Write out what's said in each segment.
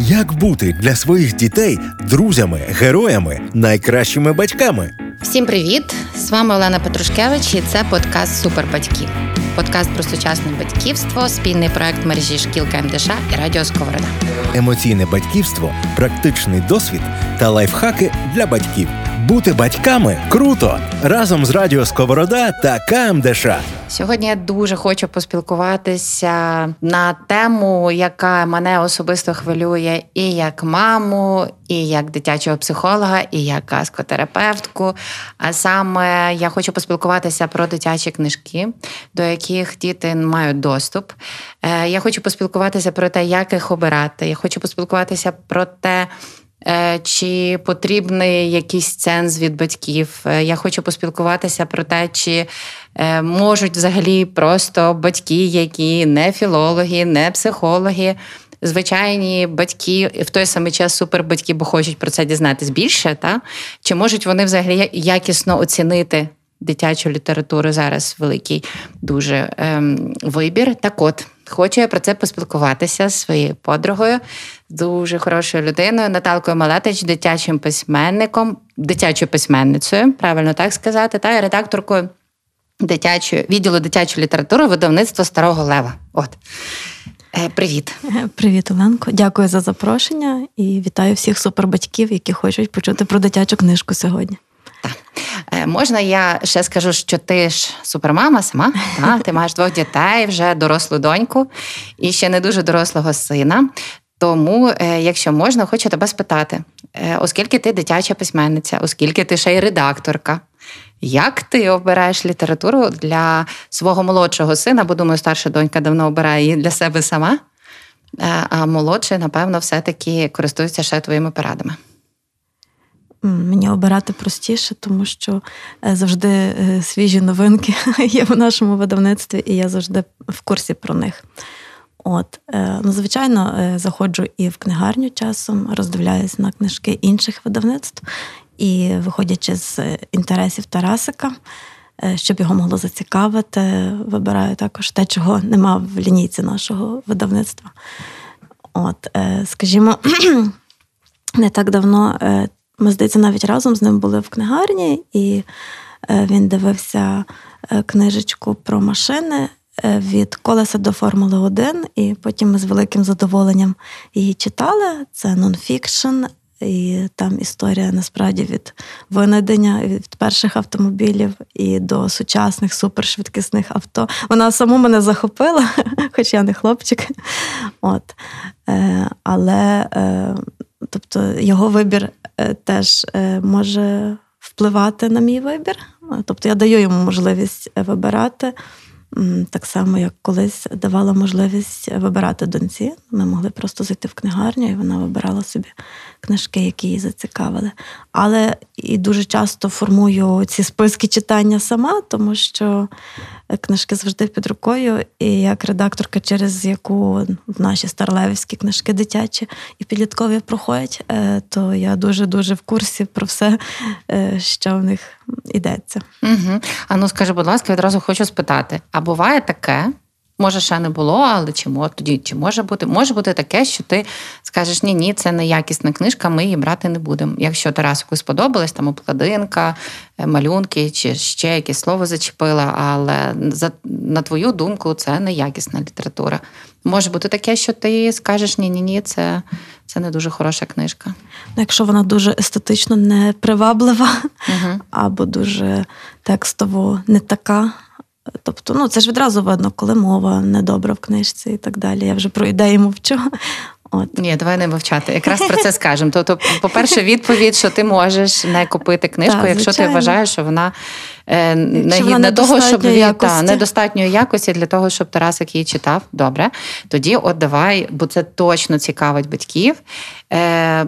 Як бути для своїх дітей друзями, героями, найкращими батьками? Всім привіт! З вами Олена Петрушкевич і це подкаст Супербатьки. Подкаст про сучасне батьківство, спільний проект мережі шкіл КМДШ і Радіо Сковорода. Емоційне батьківство, практичний досвід та лайфхаки для батьків. Бути батьками круто разом з Радіо Сковорода та КМДШ. Сьогодні я дуже хочу поспілкуватися на тему, яка мене особисто хвилює і як маму, і як дитячого психолога, і як каскотерапевтку. А саме я хочу поспілкуватися про дитячі книжки, до яких діти мають доступ. Е, я хочу поспілкуватися про те, як їх обирати. Я хочу поспілкуватися про те. Е, чи потрібний якийсь ценз від батьків? Е, я хочу поспілкуватися про те, чи е, можуть взагалі просто батьки, які не філологи, не психологи, звичайні батьки в той самий час супербатьки, бо хочуть про це дізнатись більше, та? чи можуть вони взагалі якісно оцінити дитячу літературу? Зараз великий дуже ем, вибір. Так от. Хочу я про це поспілкуватися з своєю подругою, дуже хорошою людиною, Наталкою Малетич, дитячим письменником, дитячою письменницею, правильно так сказати, та редакторкою дитячої відділу дитячої літератури видавництва Старого Лева. От. Е, Привіт, привіт, Оленко. Дякую за запрошення і вітаю всіх супербатьків, які хочуть почути про дитячу книжку сьогодні. Так. Е, можна я ще скажу, що ти ж супермама сама, та? ти маєш двох дітей, вже дорослу доньку і ще не дуже дорослого сина. Тому, е, якщо можна, хочу тебе спитати, е, оскільки ти дитяча письменниця, оскільки ти ще й редакторка, як ти обираєш літературу для свого молодшого сина? Бо думаю, старша донька давно обирає її для себе сама, а молодший, напевно, все-таки користується ще твоїми порадами. Мені обирати простіше, тому що е, завжди е, свіжі новинки є в нашому видавництві, і я завжди в курсі про них. От, е, ну, звичайно, заходжу і в книгарню часом, роздивляюсь на книжки інших видавництв, і виходячи з інтересів Тарасика, щоб його могло зацікавити, вибираю також те, чого нема в лінійці нашого видавництва. От, скажімо, не так давно ми, здається, навіть разом з ним були в книгарні, і е, він дивився е, книжечку про машини е, від колеса до Формули 1, і потім ми з великим задоволенням її читали. Це нонфікшн. І там історія насправді від винайдення від перших автомобілів і до сучасних супершвидкісних авто. Вона саму мене захопила, хоч я не хлопчик. От. Але тобто його вибір Е, теж е, може впливати на мій вибір. Тобто я даю йому можливість е, вибирати. Так само, як колись давала можливість вибирати доньці. Ми могли просто зайти в книгарню, і вона вибирала собі книжки, які її зацікавили. Але і дуже часто формую ці списки читання сама, тому що книжки завжди під рукою. І як редакторка, через яку наші старлевські книжки дитячі і підліткові проходять, е, то я дуже-дуже в курсі про все, е, що в них йдеться. Угу. А ну скажи, будь ласка, відразу хочу спитати: а буває таке? Може, ще не було, але чи може тоді чи може бути? Може бути таке, що ти скажеш, ні, ні, це не якісна книжка, ми її брати не будемо. Якщо Тарасику сподобалась, там обкладинка, е, малюнки чи ще якесь слово зачепила, але за на твою думку, це не якісна література. Може бути таке, що ти скажеш ні, ні, ні, це це не дуже хороша книжка. Ну, Якщо вона дуже естетично неприваблива, угу. або дуже текстово не така. Тобто, ну це ж відразу видно, коли мова недобра в книжці і так далі. Я вже про ідеї мовчу. От. Ні, давай не мовчати. Якраз про це скажемо. Тобто, по-перше, відповідь, що ти можеш не купити книжку, так, якщо ти вважаєш, що вона е, не гідна того, щоб та, недостатньої якості для того, щоб Тарасик її читав. Добре. Тоді от давай, бо це точно цікавить батьків. Е,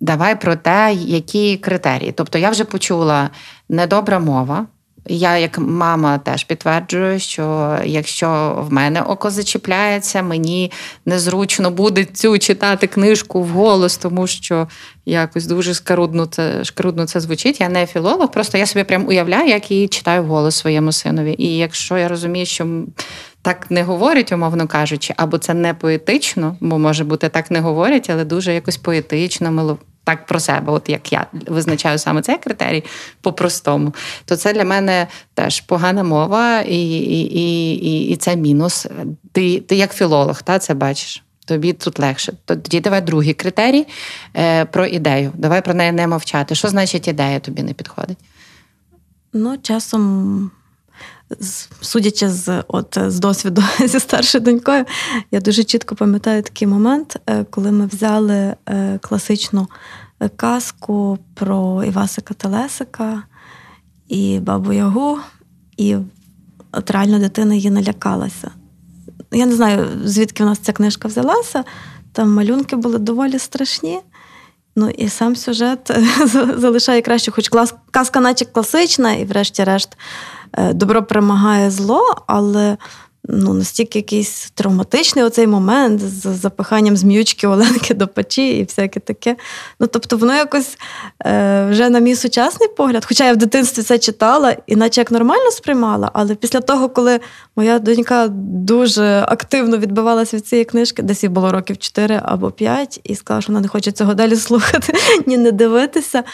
Давай про те, які критерії. Тобто я вже почула недобра мова. Я, як мама, теж підтверджую, що якщо в мене око зачіпляється, мені незручно буде цю читати книжку вголос, тому що якось дуже скарудно це шкарудно це звучить. Я не філолог, просто я собі прям уявляю, як її читаю вголос своєму синові. І якщо я розумію, що так не говорять, умовно кажучи, або це не поетично, бо може бути так не говорять, але дуже якось поетично, мило. Так про себе, от як я визначаю саме цей критерій по-простому, то це для мене теж погана мова, і і, і, і це мінус. Ти ти як філолог, та, це бачиш. Тобі тут легше. Тоді давай другий критерій е, про ідею. Давай про неї не мовчати. Що значить ідея тобі не підходить? Ну, часом судячи з от, з досвіду зі старшою донькою, я дуже чітко пам'ятаю такий момент, е, коли ми взяли е, класичну е, казку про Івасика Телесика і Бабу Ягу, і от реально дитина її налякалася. Я не знаю, звідки в нас ця книжка взялася. Там малюнки були доволі страшні. Ну і сам сюжет залишає краще, хоч казка, наче класична, і, врешті-решт, добро перемагає зло, але ну, настільки якийсь травматичний оцей момент з запиханням зміючки Оленки до печі і всяке таке. Ну, Тобто, воно якось е, вже на мій сучасний погляд, хоча я в дитинстві це читала, іначе як нормально сприймала, але після того, коли моя донька дуже активно відбивалася від цієї книжки, десь їй було років 4 або 5, і сказала, що вона не хоче цього далі слухати, ні не дивитися.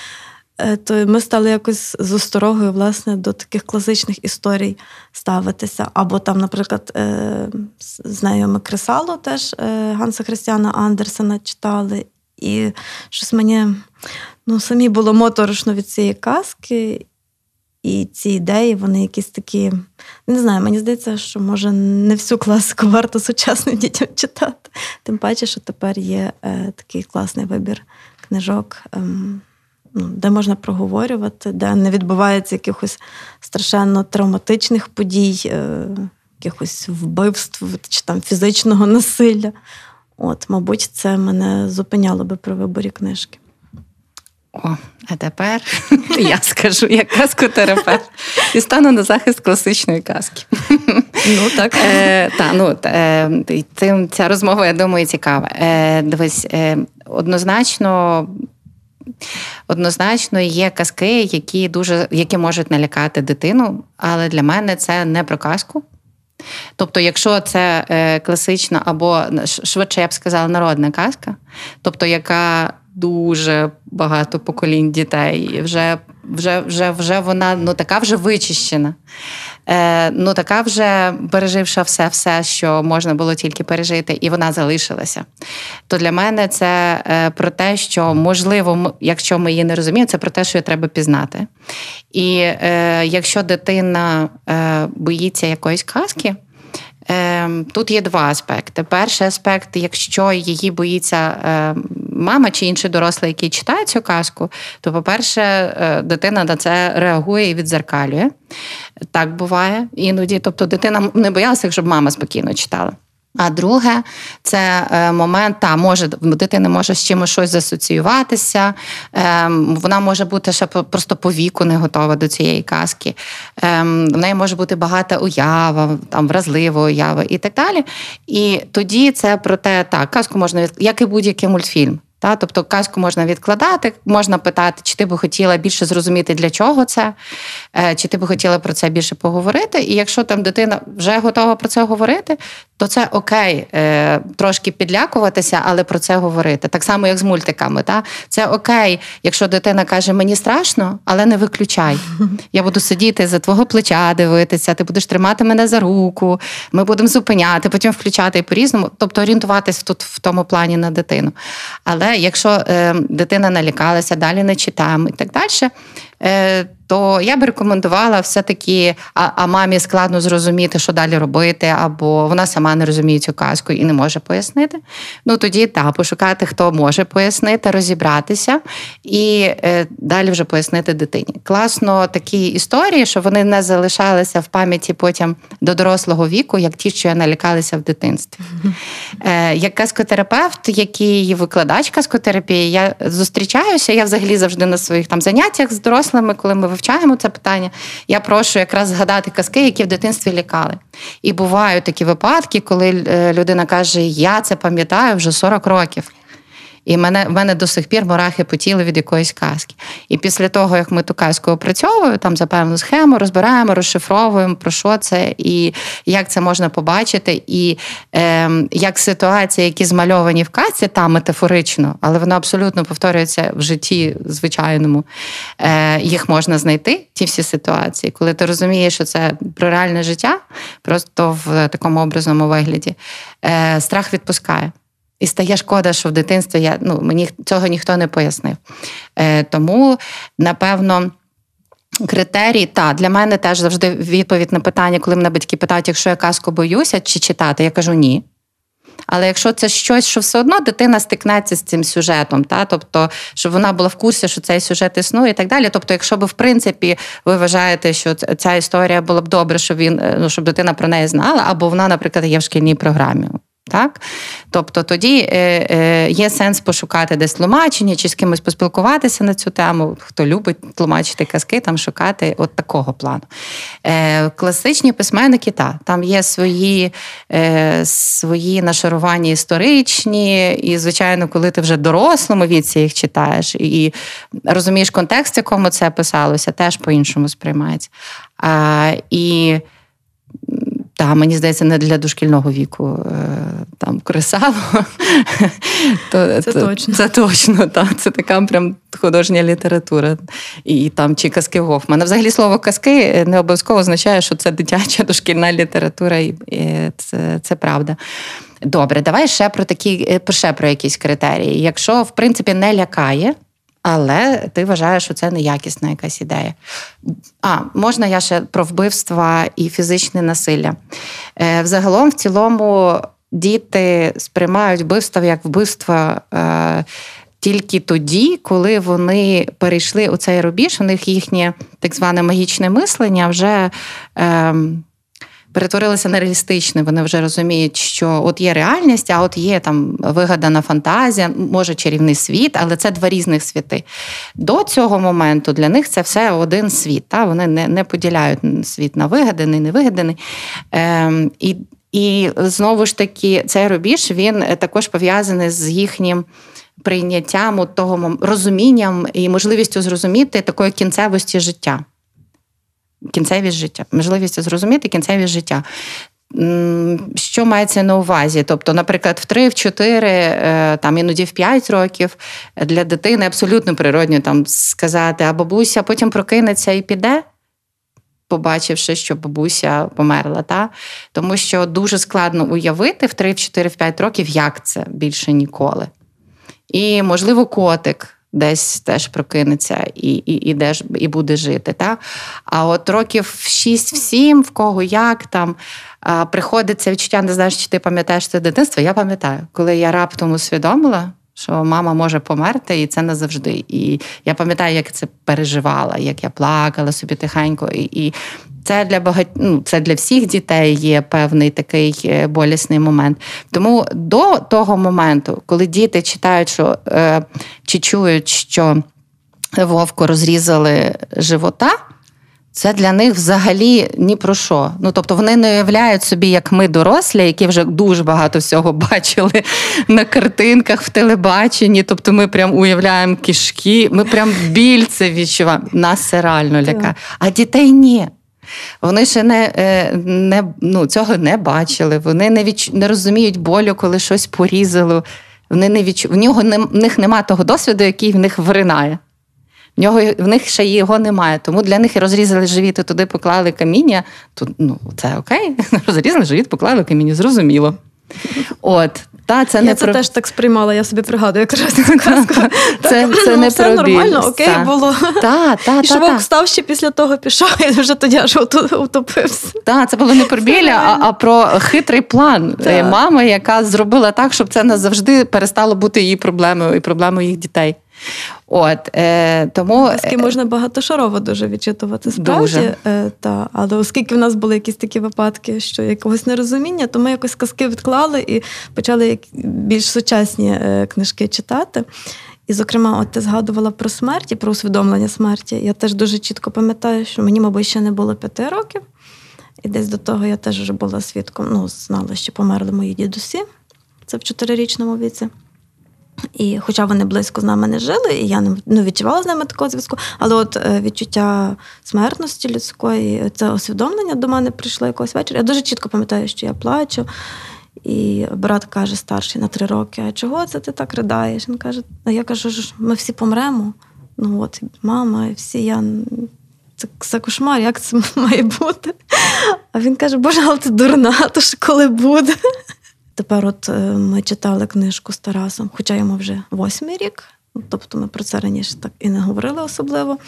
Е, то ми стали якось з осторогою власне, до таких класичних історій ставитися. Або там, наприклад, е, знайоме Кресало теж е, Ганса Христіана Андерсена читали. І щось мені ну, самі було моторошно від цієї казки. І ці ідеї, вони якісь такі. Не знаю, мені здається, що може не всю класику варто сучасним дітям читати. Тим паче, що тепер є е, такий класний вибір книжок. Е, де можна проговорювати, де не відбувається якихось страшенно травматичних подій, е, якихось вбивств чи там фізичного насилля. От, мабуть, це мене зупиняло би при виборі книжки. О, а тепер я скажу як казкотерапевт і стану на захист класичної казки. Ну так. Е, та, ну, е, Ця розмова, я думаю, цікава. Е, Дивись, е, однозначно Однозначно є казки, які дуже які можуть налякати дитину, але для мене це не про казку. Тобто, якщо це е, класична або швидше я б сказала, народна казка, тобто яка дуже багато поколінь дітей, І вже вже, вже, вже вона ну, така вже вичищена е, ну така вже переживша все, все, що можна було тільки пережити, і вона залишилася. То для мене це е, про те, що можливо, якщо ми її не розуміємо, це про те, що її треба пізнати. І е, якщо дитина е, боїться якоїсь казки. Ем, тут є два аспекти. Перший аспект, якщо її боїться ем, мама чи інший дорослий, який читає цю казку, то, по-перше, е, дитина на це реагує і відзеркалює. Так буває іноді. Тобто дитина не боялася, щоб мама спокійно читала. А друге, це е, момент, та може дитина може з чимось щось засоціюватися, ем, вона може бути ще просто по віку не готова до цієї казки. Ем, в неї може бути багата уява, там вразлива уява і так далі. І тоді це про те, так, казку можна як і будь-який мультфільм. Та, Тобто казку можна відкладати, можна питати, чи ти би хотіла більше зрозуміти, для чого це, е, чи ти би хотіла про це більше поговорити. І якщо там дитина вже готова про це говорити, то це окей, е, трошки підлякуватися, але про це говорити. Так само, як з мультиками. Та? Це окей, якщо дитина каже, мені страшно, але не виключай. Я буду сидіти за твого плеча, дивитися, ти будеш тримати мене за руку, ми будемо зупиняти, потім включати по-різному, тобто орієнтуватись тут в тому плані на дитину. Але якщо е, дитина налякалася, далі не читаємо і так далі. Е, то я б рекомендувала все-таки, а, а мамі складно зрозуміти, що далі робити, або вона сама не розуміє цю казку і не може пояснити. Ну тоді та пошукати, хто може пояснити, розібратися і е, далі вже пояснити дитині. Класно такі історії, що вони не залишалися в пам'яті потім до дорослого віку, як ті, що я налякалися в дитинстві. Е, Як казкотерапевт, який викладач казкотерапії, я зустрічаюся. Я взагалі завжди на своїх там заняттях з дорослими, коли ми вивчаємо це питання, я прошу якраз згадати казки, які в дитинстві лікали. І бувають такі випадки, коли е, людина каже: Я це пам'ятаю вже 40 років. І мене, в мене до сих пір мурахи потіли від якоїсь казки. І після того, як ми ту казку опрацьовуємо, там за певну схему розбираємо, розшифровуємо, про що це і як це можна побачити, і е, як ситуації, які змальовані в казці, там метафорично, але воно абсолютно повторюється в житті звичайному. Е, Їх можна знайти, ті всі ситуації, коли ти розумієш, що це про реальне життя, просто в такому образному вигляді, е, страх відпускає. І стає шкода, що в дитинстві я ну мені цього ніхто не пояснив. Е, Тому, напевно. Критерій, та для мене теж завжди відповідь на питання, коли мене батьки питають, якщо я казку боюся чи читати, я кажу ні. Але якщо це щось, що все одно дитина стикнеться з цим сюжетом, та тобто, щоб вона була в курсі, що цей сюжет існує, і так далі. Тобто, якщо б в принципі ви вважаєте, що ця історія була б добре, щоб він е, ну щоб дитина про неї знала, або вона, наприклад, є в шкільній програмі. Так? Тобто тоді е, е, є сенс пошукати десь тлумачення чи з кимось поспілкуватися на цю тему, хто любить тлумачити казки, там шукати от такого плану. Е, Класичні письменники, та, там є свої свої нашарування історичні, і, звичайно, коли ти вже дорослому віці їх читаєш і розумієш контекст, в якому це писалося, теж по-іншому сприймається. І та, мені здається, не для дошкільного віку е, там кресало. Це то, точно. Це точно, та, це така прям художня література. І, і там чи казки Гофмана. Взагалі слово казки не обов'язково означає, що це дитяча дошкільна література, і це, це правда. Добре, давай ще про такі ще про якісь критерії. Якщо, в принципі, не лякає. Але ти вважаєш, що це неякісна якась ідея. А, можна я ще про вбивства і фізичне насилля. Е, Взагалом, в цілому, діти сприймають вбивство як вбивство е, тільки тоді, коли вони перейшли у цей рубіж, у них їхнє так зване магічне мислення вже. Е, перетворилися на реалістичне. Вони вже розуміють, що от є реальність, а от є там вигадана фантазія, може чарівний світ, але це два різних світи. До цього моменту для них це все один світ. Та? Вони не не поділяють світ на вигаданий, невигаданий. Ем, І і знову ж таки, цей рубіж він також пов'язаний з їхнім. Прийняттям того розумінням і можливістю зрозуміти такої кінцевості життя кінцевість життя, можливість зрозуміти кінцевість життя. Що мається на увазі? Тобто, наприклад, в 3, в 4, е, там іноді в 5 років для дитини абсолютно природньо там сказати, а бабуся потім прокинеться і піде, побачивши, що бабуся померла. Та? Тому що дуже складно уявити в 3, в 4, в 5 років, як це більше ніколи. І, можливо, котик десь теж прокинеться і і, і, деш, і буде жити. Та? А от років 6-7, в кого як там а, приходить це відчуття, не знаєш, чи ти пам'ятаєш це дитинство. Я пам'ятаю, коли я раптом усвідомила. Що мама може померти, і це назавжди. І я пам'ятаю, як це переживала, як я плакала собі тихенько. І і це для багать... ну, це для всіх дітей є певний такий е, болісний момент. Тому до того моменту, коли діти читають, що е, чи чують, що вовку розрізали живота. Це для них взагалі ні про що. Ну тобто вони не уявляють собі, як ми дорослі, які вже дуже багато всього бачили на картинках в телебаченні. Тобто ми прям уявляємо кишки, ми прям біль це відчуваємо. Нас це реально лякає. А дітей ні. Вони ще не е, не, ну, цього не бачили, вони не відч... не розуміють болю, коли щось порізало. Вони не відч... В нього не... в них немає того досвіду, який в них виринає. В нього в них ще його немає. Тому для них розрізали живіт і туди поклали каміння. То ну, це окей, розрізали живіт, поклали каміння, зрозуміло. От, та, це Я не це про... теж так сприймала, я собі пригадую якраз цю казку. Це, це не все про нормально, окей та. було. Та, та, і Швок став ще після того, пішов, і вже тоді аж утопився. Так, це було не про біля, а, а про хитрий план та. мами, яка зробила так, щоб це назавжди перестало бути її проблемою і проблемою їх дітей. От, е, тому... Казки можна багатошарово дуже відчитувати справді. Дуже. Е, та, Але оскільки в нас були якісь такі випадки, що якогось нерозуміння, то ми якось казки відклали і почали більш сучасні е, книжки читати. І, зокрема, от ти згадувала про смерть і про усвідомлення смерті. Я теж дуже чітко пам'ятаю, що мені, мабуть, ще не було п'яти років. І десь до того я теж вже була свідком, ну, знала, що померли мої дідусі. Це в чотирирічному віці. І хоча вони близько з нами не жили, і я не ну, відчувала з ними такого зв'язку, але от е, відчуття смертності людської, це усвідомлення до мене прийшло якогось вечора. Я дуже чітко пам'ятаю, що я плачу. І брат каже, старший на три роки: а чого це ти так ридаєш? Він каже: а я кажу, ми всі помремо. Ну от, мама, і всі я. Це, це кошмар, як це має бути? А він каже: Боже, але ти дурна, то ж коли буде. Тепер от е, ми читали книжку з Тарасом, хоча йому вже восьмий рік, тобто ми про це раніше так і не говорили особливо.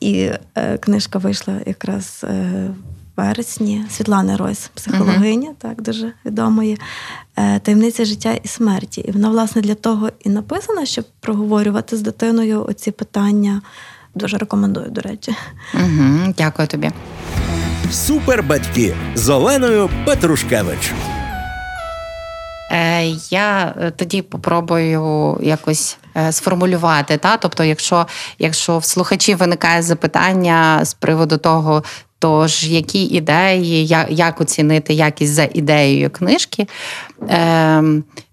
І е, книжка вийшла якраз е, в вересні Світлани Ройс, психологиня, uh-huh. так дуже відомої, е, таємниця життя і смерті. І вона, власне, для того і написана, щоб проговорювати з дитиною оці питання. Дуже рекомендую, до речі. Угу, Дякую тобі. Супербатьки з Оленою Петрушкевич. Е, я е, тоді попробую якось е, сформулювати. Та? Тобто, якщо якщо в слухачів виникає запитання з приводу того, тож які ідеї, як, оцінити якість за ідеєю книжки,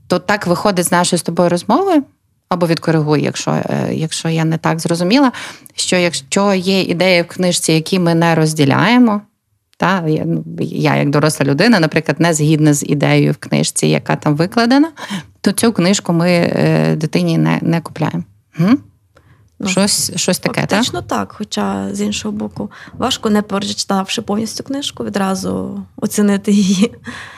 то так виходить з нашої з тобою розмови. Або відкоригуй, якщо якщо я не так зрозуміла, що якщо є ідеї в книжці, які ми не розділяємо, та я, ну, я, як доросла людина, наприклад, не згідна з ідеєю в книжці, яка там викладена, то цю книжку ми е, дитині не не купляємо. Ну, щось щось таке, так? Точно так. Хоча, з іншого боку, важко, не прочитавши повністю книжку, відразу оцінити її.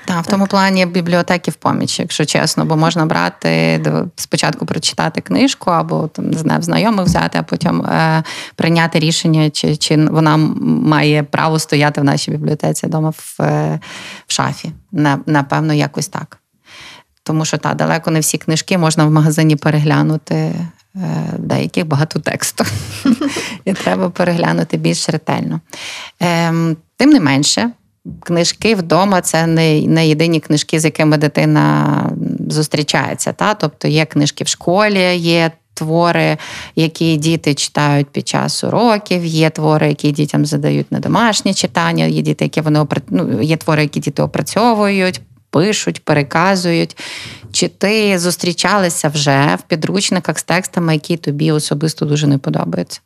Так, так. в тому плані бібліотеки в поміч, якщо чесно, бо можна брати спочатку прочитати книжку, або там не знаю, знайомих взяти, а потім е, прийняти рішення, чи чи вона має право стояти в нашій бібліотеці вдома в, е, в шафі. Напевно, якось так. Тому що та далеко не всі книжки можна в магазині переглянути Е, деяких багато тексту. І треба переглянути більш ретельно. Ем, тим не менше, книжки вдома це не не єдині книжки, з якими дитина зустрічається. Та? Тобто є книжки в школі, є. Твори, які діти читають під час уроків, є твори, які дітям задають на домашнє читання, є діти, які вони ну, є твори, які діти опрацьовують, пишуть, переказують. Чи ти зустрічалася вже в підручниках з текстами, які тобі особисто дуже не подобаються?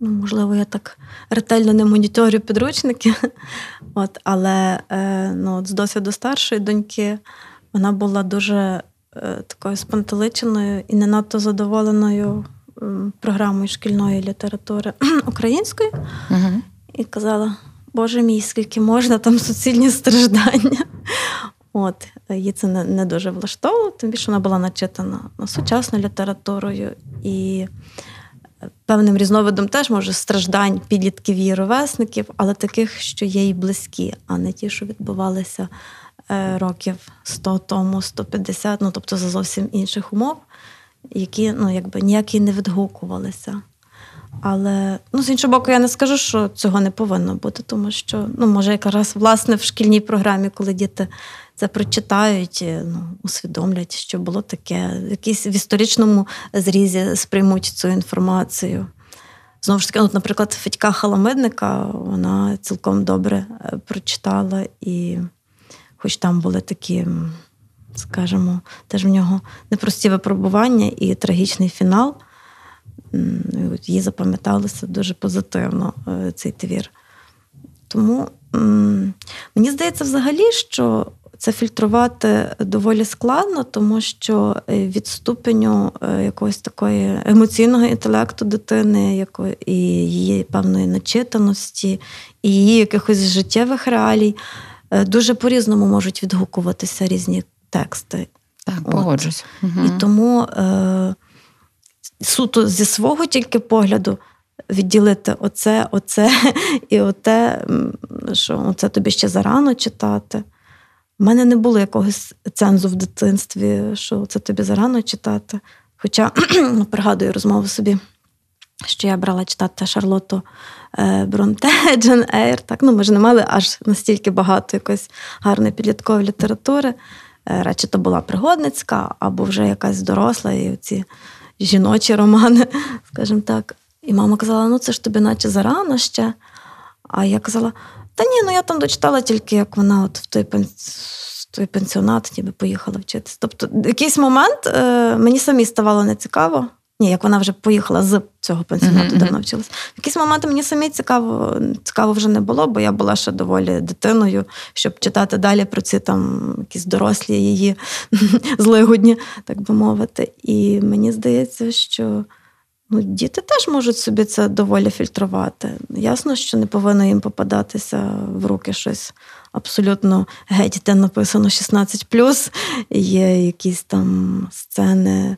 Ну, Можливо, я так ретельно не моніторю підручники, От, але е, ну, от з досвіду старшої доньки вона була дуже е, такою спантеличеною і не надто задоволеною програмою шкільної літератури української. Угу. І казала: Боже мій, скільки можна там суцільні страждання. От, Її це не не дуже влаштовувало, тим більше вона була начитана сучасною літературою і певним різновидом теж може страждань підлітків і ровесників, але таких, що є і близькі, а не ті, що відбувалися е, років 100 тому, 150, ну тобто за зовсім інших умов, які ну, якби ніякі не відгукувалися. Але ну, з іншого боку, я не скажу, що цього не повинно бути, тому що ну, може якраз власне в шкільній програмі, коли діти це прочитають, е, ну, усвідомлять, що було таке, якийсь в історичному зрізі сприймуть цю інформацію. Знову ж таки, ну, наприклад, Федька Халамидника вона цілком добре е, прочитала, і хоч там були такі, скажімо, теж в нього непрості випробування і трагічний фінал. Їй запам'яталося дуже позитивно е, цей твір. Тому мені здається, взагалі, що це фільтрувати доволі складно, тому що е, від ступеню е, якогось такої емоційного інтелекту дитини, і її певної начитаності, і її якихось життєвих реалій дуже по-різному можуть відгукуватися різні тексти. Так, погоджусь. Угу. І тому суто зі свого тільки погляду відділити оце, оце і оте, що оце тобі ще зарано читати. У мене не було якогось цензу в дитинстві, що це тобі зарано читати. Хоча пригадую розмову собі, що я брала читати Шарлоту е, Бронте, Джен Ейр. Так, ну, Ми ж не мали аж настільки багато якоїсь гарної підліткової літератури. Е, радше то була пригодницька, або вже якась доросла, і ці жіночі романи, скажімо так. І мама казала: ну це ж тобі, наче зарано ще. А я казала: та ні, ну я там дочитала тільки, як вона от в той той пенсіонат, ніби поїхала вчитися. Тобто, в якийсь момент е, мені самі ставало нецікаво. Ні, як вона вже поїхала з цього пенсіонату, mm-hmm. де навчилася. В якийсь момент мені самі цікаво цікаво вже не було, бо я була ще доволі дитиною, щоб читати далі про ці там якісь дорослі її злигодні, так би мовити. І мені здається, що ну, діти теж можуть собі це доволі фільтрувати. Ясно, що не повинно їм попадатися в руки щось абсолютно геть, де написано 16 є якісь там сцени.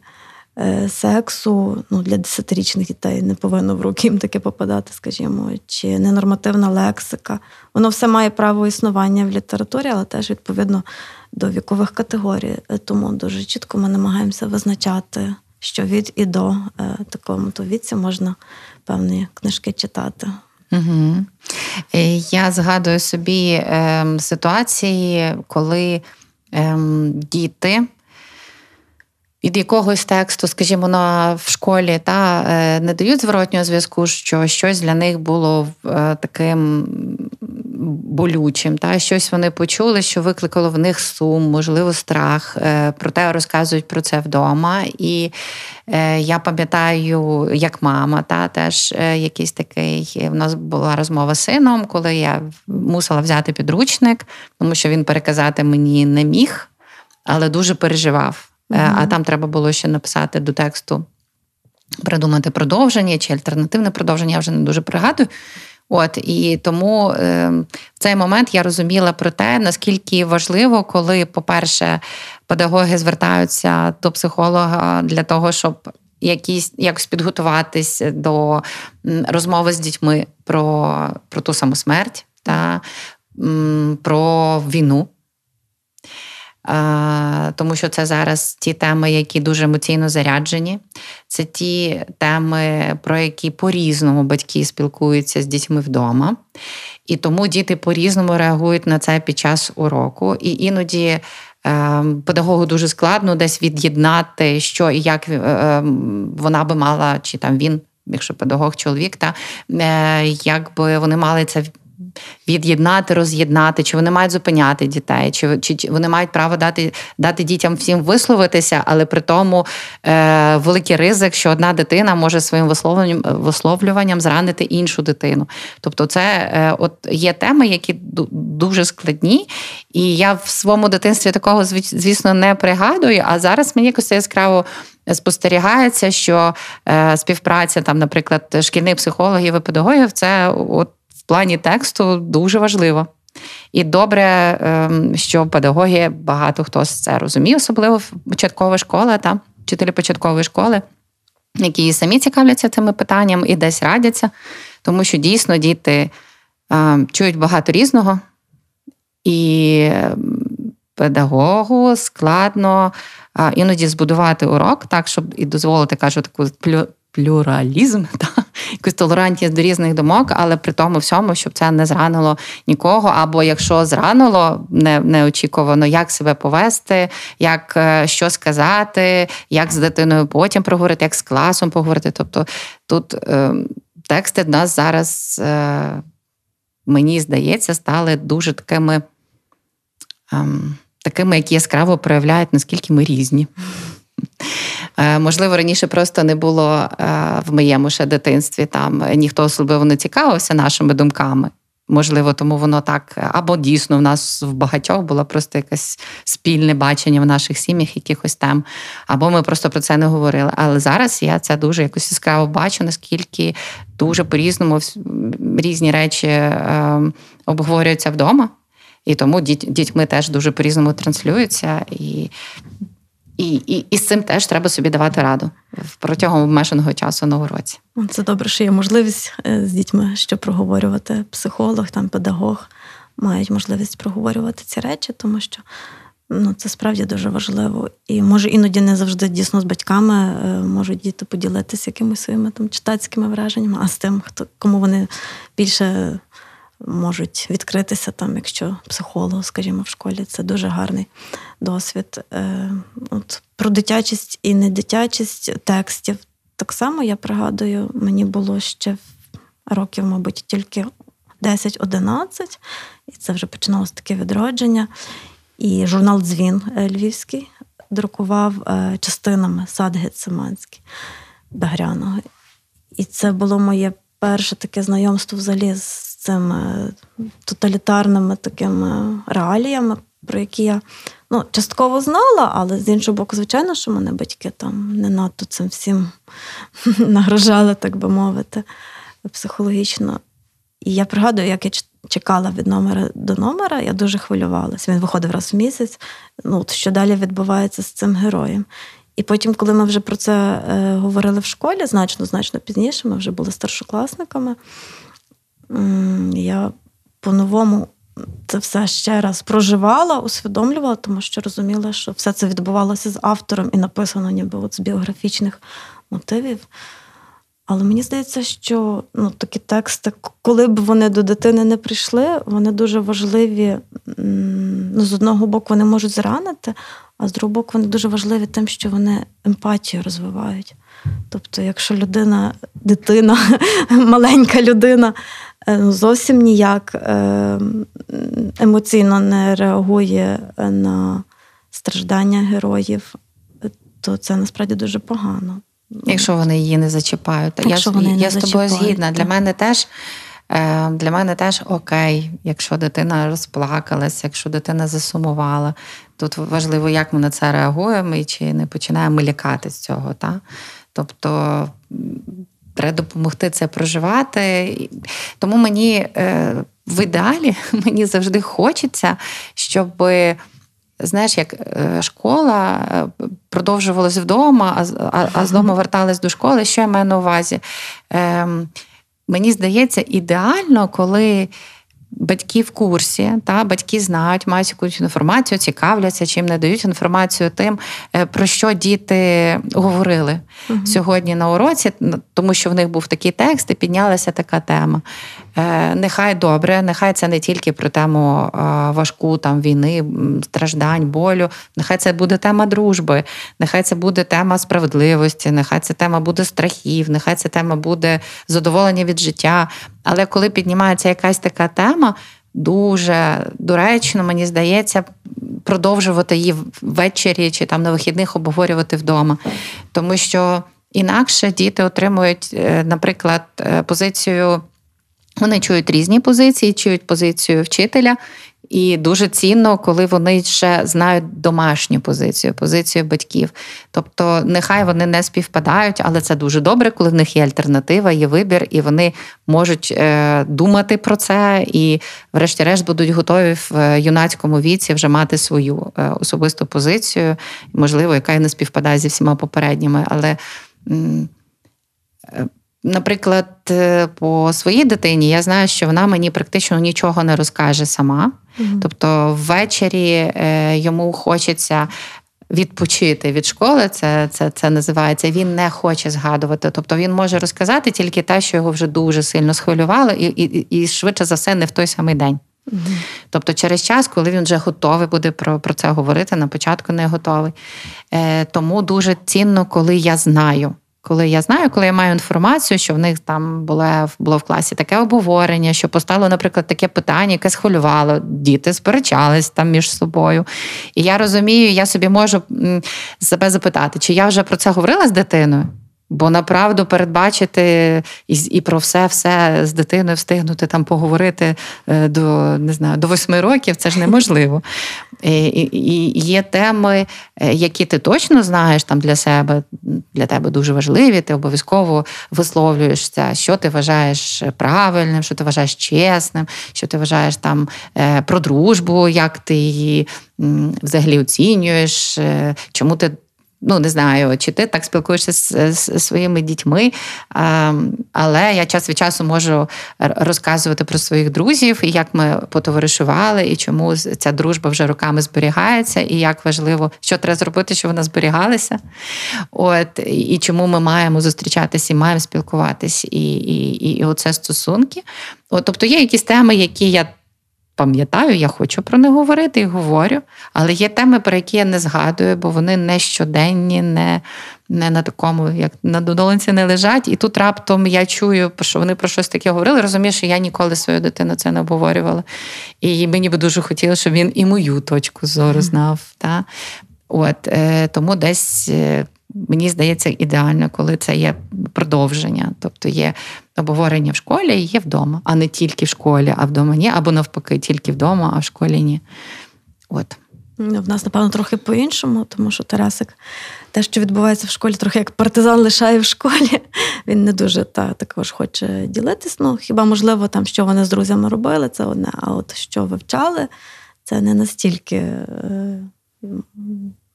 Е, сексу ну, для десятирічних дітей не повинно в руки їм таке попадати, скажімо, чи ненормативна лексика. Воно все має право існування в літературі, але теж відповідно до вікових категорій. Е, тому дуже чітко ми намагаємося визначати, що від і до е, такому то віці можна певні книжки читати. Угу. Я згадую собі е, ситуації, коли е, діти від якогось тексту, скажімо, на в школі та е, не дають зворотнього зв'язку, що щось для них було е, таким болючим, та щось вони почули, що викликало в них сум, можливо, страх. Е, проте розказують про це вдома. І я пам'ятаю, як мама, та теж якийсь такий. В нас була розмова з сином, коли я мусила взяти підручник, тому що він переказати мені не міг, але дуже переживав. Mm-hmm. А там треба було ще написати до тексту, придумати продовження чи альтернативне продовження, я вже не дуже пригадую. От і тому е, в цей момент я розуміла про те, наскільки важливо, коли, по-перше, педагоги звертаються до психолога для того, щоб якісь якось підготуватись до розмови з дітьми про про ту саму смерть та про війну тому що це зараз ті теми, які дуже емоційно заряджені. Це ті теми, про які по-різному батьки спілкуються з дітьми вдома. І тому діти по-різному реагують на це під час уроку. І іноді е, педагогу дуже складно десь від'єднати, що і як е, е, вона би мала, чи там він. Якщо педагог чоловік, та якби вони мали це від'єднати, роз'єднати, чи вони мають зупиняти дітей, чи чи, вони мають право дати дати дітям всім висловитися, але при тому е, великий ризик, що одна дитина може своїм висловлюванням висловлюванням зранити іншу дитину. Тобто, це е, от є теми, які дуже складні, і я в своєму дитинстві такого звісно не пригадую. А зараз мені якось яскраво. Спостерігається, що е, співпраця там, наприклад, шкільних психологів і педагогів це от плані тексту дуже важливо. І добре, ем, що педагоги багато хто це розуміє, особливо початкова школа та вчителі початкової школи, які самі цікавляться цими питаннями і десь радяться, тому що дійсно діти ем, чують багато різного, і ем, педагогу складно іноді збудувати урок так, щоб і дозволити кажу таку плюралізм, та, якусь толерантність до різних думок, але при тому всьому, щоб це не зранило нікого. Або якщо зранило не, неочікувано, як себе повести, як е, що сказати, як з дитиною потім проговорити, як з класом поговорити. Тобто тут е, тексти в нас зараз, е, мені здається, стали дуже такими. Е, Такими, які яскраво проявляють, наскільки ми різні. Е, можливо, раніше просто не було е, в моєму ще дитинстві. Там ніхто особливо не цікавився нашими думками. Можливо, тому воно так, або дійсно в нас в багатьох було просто якесь спільне бачення в наших сім'ях, якихось тем, або ми просто про це не говорили. Але зараз я це дуже якось яскраво бачу, наскільки дуже по-різному різні речі е, обговорюються вдома, і тому дітьми теж дуже по-різному транслюються. І і і, і з цим теж треба собі давати раду протягом обмеженого часу на уроці. Це добре, що є можливість е, з дітьми що проговорювати. Психолог, там педагог мають можливість проговорювати ці речі, тому що ну, це справді дуже важливо. І може іноді не завжди дійсно з батьками е, можуть діти поділитися якимись своїми там читацькими враженнями, а з тим, хто кому вони більше можуть відкритися там, якщо психолог, скажімо, в школі це дуже гарний досвід. Е, от Про дитячість і недитячість текстів. Так само я пригадую, мені було ще років, мабуть, тільки 10-11, і це вже починалося таке відродження. І журнал Дзвін Львівський друкував частинами сад Гециманський Багряного. І це було моє перше таке знайомство взагалі з цими тоталітарними такими реаліями, про які я ну, частково знала, але з іншого боку, звичайно, що мене батьки там не надто цим всім нагрожали, так би мовити, психологічно. І я пригадую, як я чекала від номера до номера, я дуже хвилювалася. Він виходив раз в місяць. Ну, от Що далі відбувається з цим героєм? І потім, коли ми вже про це е, говорили в школі, значно значно пізніше, ми вже були старшокласниками. Я по-новому це все ще раз проживала, усвідомлювала, тому що розуміла, що все це відбувалося з автором і написано ніби от з біографічних мотивів. Але мені здається, що ну, такі тексти, коли б вони до дитини не прийшли, вони дуже важливі. Ну, З одного боку, вони можуть зранити, а з другого боку, вони дуже важливі тим, що вони емпатію розвивають. Тобто, якщо людина, дитина, маленька людина зовсім ніяк е, емоційно не реагує на страждання героїв, то це насправді дуже погано. Якщо вони її не зачіпають, якщо я вони я не з тобою зачіпають, згідна. Для мене теж. Е, для мене теж окей, якщо дитина розплакалась, якщо дитина засумувала. Тут важливо, як ми на це реагуємо і чи не починаємо лякати з цього. Та? Тобто треба допомогти це проживати. Тому мені е, в ідеалі мені завжди хочеться, щоб. Знаєш, як е, школа продовжувалась вдома, а а, з дому вертались до школи. Що я маю на увазі? Ем, Мені здається, ідеально, коли батьки в курсі, та батьки знають, мають якусь інформацію, цікавляться, чим не дають інформацію тим, е, про що діти говорили угу. сьогодні на уроці, тому що в них був такий текст, і піднялася така тема. Е, нехай добре, нехай це не тільки про тему важку там війни, страждань, болю. Нехай це буде тема дружби, нехай це буде тема справедливості, нехай це тема буде страхів, нехай це тема буде задоволення від життя. Але коли піднімається якась така тема, дуже доречно, мені здається, продовжувати її ввечері чи там на вихідних обговорювати вдома. Тому що інакше діти отримують, е, наприклад, е, позицію. Вони чують різні позиції, чують позицію вчителя, і дуже цінно, коли вони ще знають домашню позицію, позицію батьків. Тобто, нехай вони не співпадають, але це дуже добре, коли в них є альтернатива, є вибір, і вони можуть е, думати про це, і, врешті-решт, будуть готові в е, юнацькому віці вже мати свою е, особисту позицію, можливо, яка не співпадає зі всіма попередніми. Але Наприклад, е, по своїй дитині я знаю, що вона мені практично нічого не розкаже сама. Mm-hmm. Тобто, ввечері е, йому хочеться. Відпочити від школи, це це, це називається. Він не хоче згадувати. Тобто він може розказати тільки те, що його вже дуже сильно схвилювало, і і, і швидше за все не в той самий день. Mm-hmm. Тобто, через час, коли він вже готовий буде про про це говорити, на початку не готовий. Е, Тому дуже цінно, коли я знаю коли я знаю, коли я маю інформацію, що в них там було було в класі таке обговорення, що постало, наприклад, таке питання, яке схвилювало, діти сперечались там між собою. І я розумію, я собі можу себе запитати, чи я вже про це говорила з дитиною? Бо направду передбачити і і про все все з дитиною встигнути там поговорити е, до не знаю, до восьми років це ж неможливо. І, і, Є теми, е, які ти точно знаєш там для себе, для тебе дуже важливі. Ти обов'язково висловлюєшся, що ти вважаєш правильним, що ти вважаєш чесним, що ти вважаєш там е, про дружбу, як ти її взагалі оцінюєш, чому ти Ну, не знаю, чи ти так спілкуєшся з, з своїми дітьми, але я час від часу можу розказувати про своїх друзів, і як ми потоваришували, і чому ця дружба вже роками зберігається, і як важливо, що треба зробити, щоб вона зберігалася. От, І чому ми маємо зустрічатися і маємо спілкуватись, і і, і, і оце стосунки. От, Тобто є якісь теми, які я пам'ятаю, я хочу про них говорити і говорю. Але є теми, про які я не згадую, бо вони не щоденні, не не на такому, як на додолинці не лежать. І тут раптом я чую, що вони про щось таке говорили. Розумію, що я ніколи свою дитину це не обговорювала. І мені би дуже хотілося, щоб він і мою точку зору знав. Та? От, е, Тому десь. Мені здається, ідеально, коли це є продовження, тобто є обговорення в школі і є вдома, а не тільки в школі, а вдома ні, або навпаки, тільки вдома, а в школі ні. От. В нас, напевно, трохи по-іншому, тому що Тарасик, те, що відбувається в школі, трохи як партизан лишає в школі. Він не дуже та, також хоче ділитись. Ну, хіба, можливо, там, що вони з друзями робили, це одне. А от що вивчали, це не настільки е,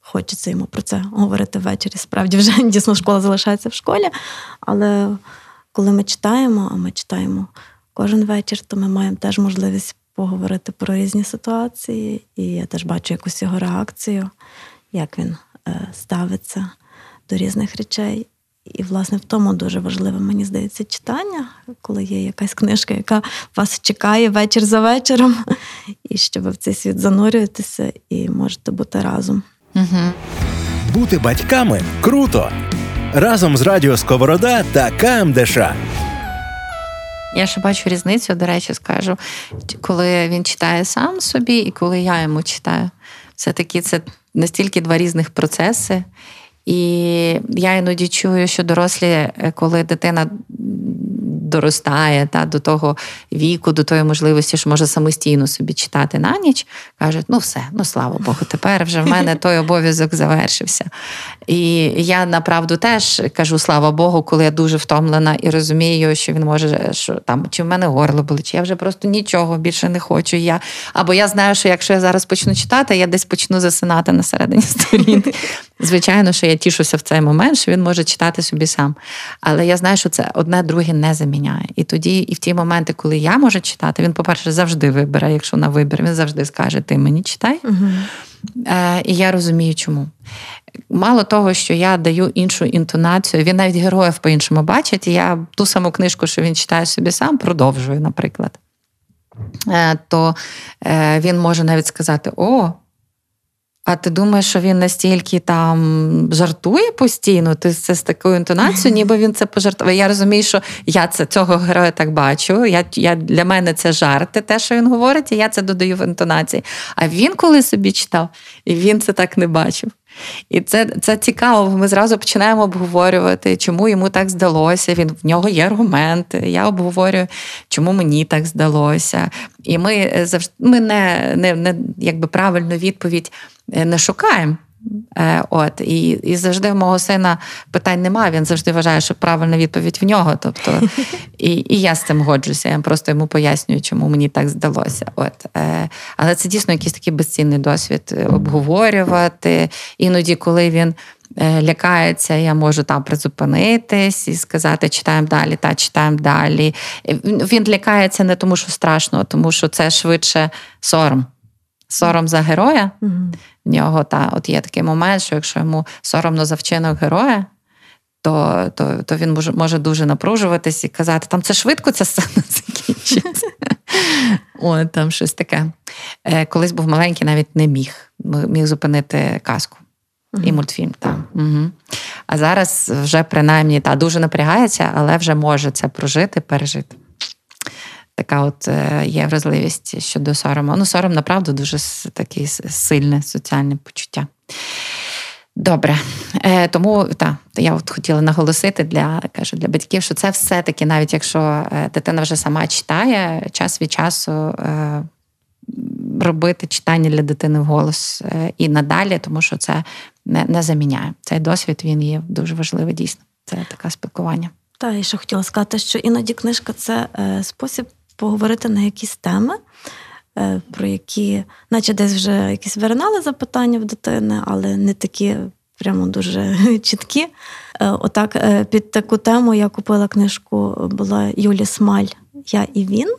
хочеться йому про це говорити ввечері. Справді, вже дійсно школа залишається в школі. Але коли ми читаємо, а ми читаємо кожен вечір, то ми маємо теж можливість поговорити про різні ситуації, і я теж бачу якусь його реакцію, як він е, ставиться до різних речей. І, власне, в тому дуже важливе, мені здається, читання, коли є якась книжка, яка вас чекає вечір за вечором, і що ви в цей світ занурюєтеся і можете бути разом. Угу. Бути батьками круто! Разом з Радіо Сковорода та КМДШ. Я ще бачу різницю, до речі, скажу, коли він читає сам собі, і коли я йому читаю. Все таки це настільки два різних процеси. І я іноді чую, що дорослі, е, коли дитина доростає та, до того віку, до тої можливості, що може самостійно собі читати на ніч, кажуть, ну все, ну слава Богу, тепер вже в мене той обов'язок завершився. І я направду теж кажу слава Богу, коли я дуже втомлена і розумію, що він може, що там чи в мене горло болить, чи я вже просто нічого більше не хочу. Я, Або я знаю, що якщо я зараз почну читати, я десь почну засинати на середині сторінки. Звичайно, що я тішуся в цей момент, що він може читати собі сам. Але я знаю, що це одне друге не заміняє. І тоді, і в ті моменти, коли я можу читати, він, по-перше, завжди вибере, якщо на вибір, він завжди скаже: Ти мені читай. Угу. Е, І я розумію, чому. Мало того, що я даю іншу інтонацію, він навіть героїв по-іншому бачить, і я ту саму книжку, що він читає собі сам, продовжую, наприклад. Е, то е, він може навіть сказати: О, а ти думаєш, що він настільки там жартує постійно? Ти це з такою інтонацією, ніби він це пожартував. Я розумію, що я це цього героя так бачу. Я, я, Для мене це жарти, те, що він говорить, і я це додаю в інтонації. А він коли собі читав, і він це так не бачив. І це це цікаво. Ми зразу починаємо обговорювати, чому йому так здалося. Він в нього є аргументи. Я обговорюю, чому мені так здалося. І ми завжди ми не, не, не якби правильну відповідь е, не шукаємо. Е, от, І і завжди в мого сина питань немає, він завжди вважає, що правильна відповідь в нього. Тобто, І і я з цим годжуся. Я просто йому пояснюю, чому мені так здалося. От, е, Але це дійсно якийсь такий безцінний досвід е, обговорювати. Іноді, коли він лякається, я можу там призупинитись і сказати, читаємо далі, та читаємо далі. Він лякається не тому, що страшно, а тому що це швидше сором сором за героя. Mm-hmm. В нього та, от є такий момент, що якщо йому соромно за вчинок героя, то то, то він може може дуже напружуватись і казати, там це швидко ця сцена закінчиться. О, там щось таке. Е, Колись був маленький, навіть не міг міг зупинити казку mm-hmm. і мультфільм. Там. Угу. А зараз вже принаймні та дуже напрягається, але вже може це прожити, пережити така от е, є вразливість щодо сорому. Ну, сором, направду, дуже таке сильне соціальне почуття. Добре, е, тому та, я от хотіла наголосити для кажу, для батьків, що це все-таки, навіть якщо е, дитина вже сама читає, час від часу робити читання для дитини в голос і надалі, тому що це не не заміняє. Цей досвід він є дуже важливий, дійсно. Це таке спілкування. Так, і ще хотіла сказати, що іноді книжка це спосіб поговорити на якісь теми, е, про які, наче десь вже якісь виринали запитання в дитини, але не такі прямо дуже чіткі. Е, отак, е, під таку тему я купила книжку, була Юлі Смаль Я і він.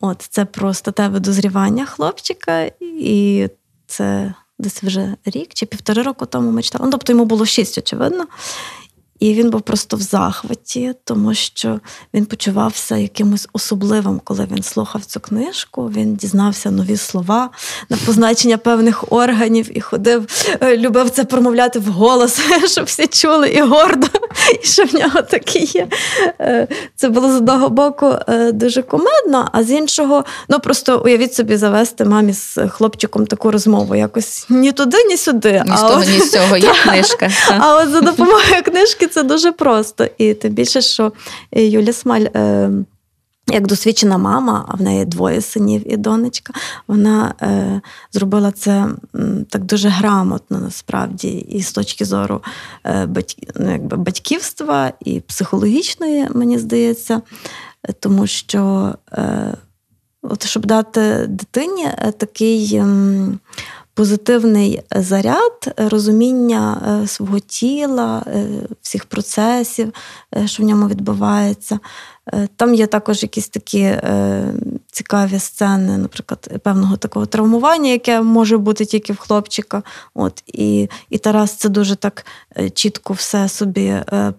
От Це про статеве дозрівання хлопчика, і це десь вже рік чи півтори року тому ми читали. Ну, Тобто йому було шість, очевидно. І він був просто в захваті, тому що він почувався якимось особливим, коли він слухав цю книжку. Він дізнався нові слова на позначення певних органів і ходив, е, любив це промовляти в голос, щоб всі чули і гордо, і що в нього таке є. Е, це було з одного боку е, дуже комедно, а з іншого, ну просто уявіть собі завести мамі з хлопчиком таку розмову. Якось ні туди, ні сюди. Ні з того, ні з цього є книжка. А от за допомогою книжки це дуже просто. І тим більше, що Юля Смаль. Е, як досвідчена мама, а в неї двоє синів і донечка, вона е, зробила це так дуже грамотно насправді, і з точки зору е, батьк, ну, якби батьківства і психологічної, мені здається, тому що е, от щоб дати дитині е, такий. Позитивний заряд розуміння е, свого тіла, е, всіх процесів, е, що в ньому відбувається. Там є також якісь такі цікаві сцени, наприклад, певного такого травмування, яке може бути тільки в хлопчика. От І і Тарас це дуже так чітко все собі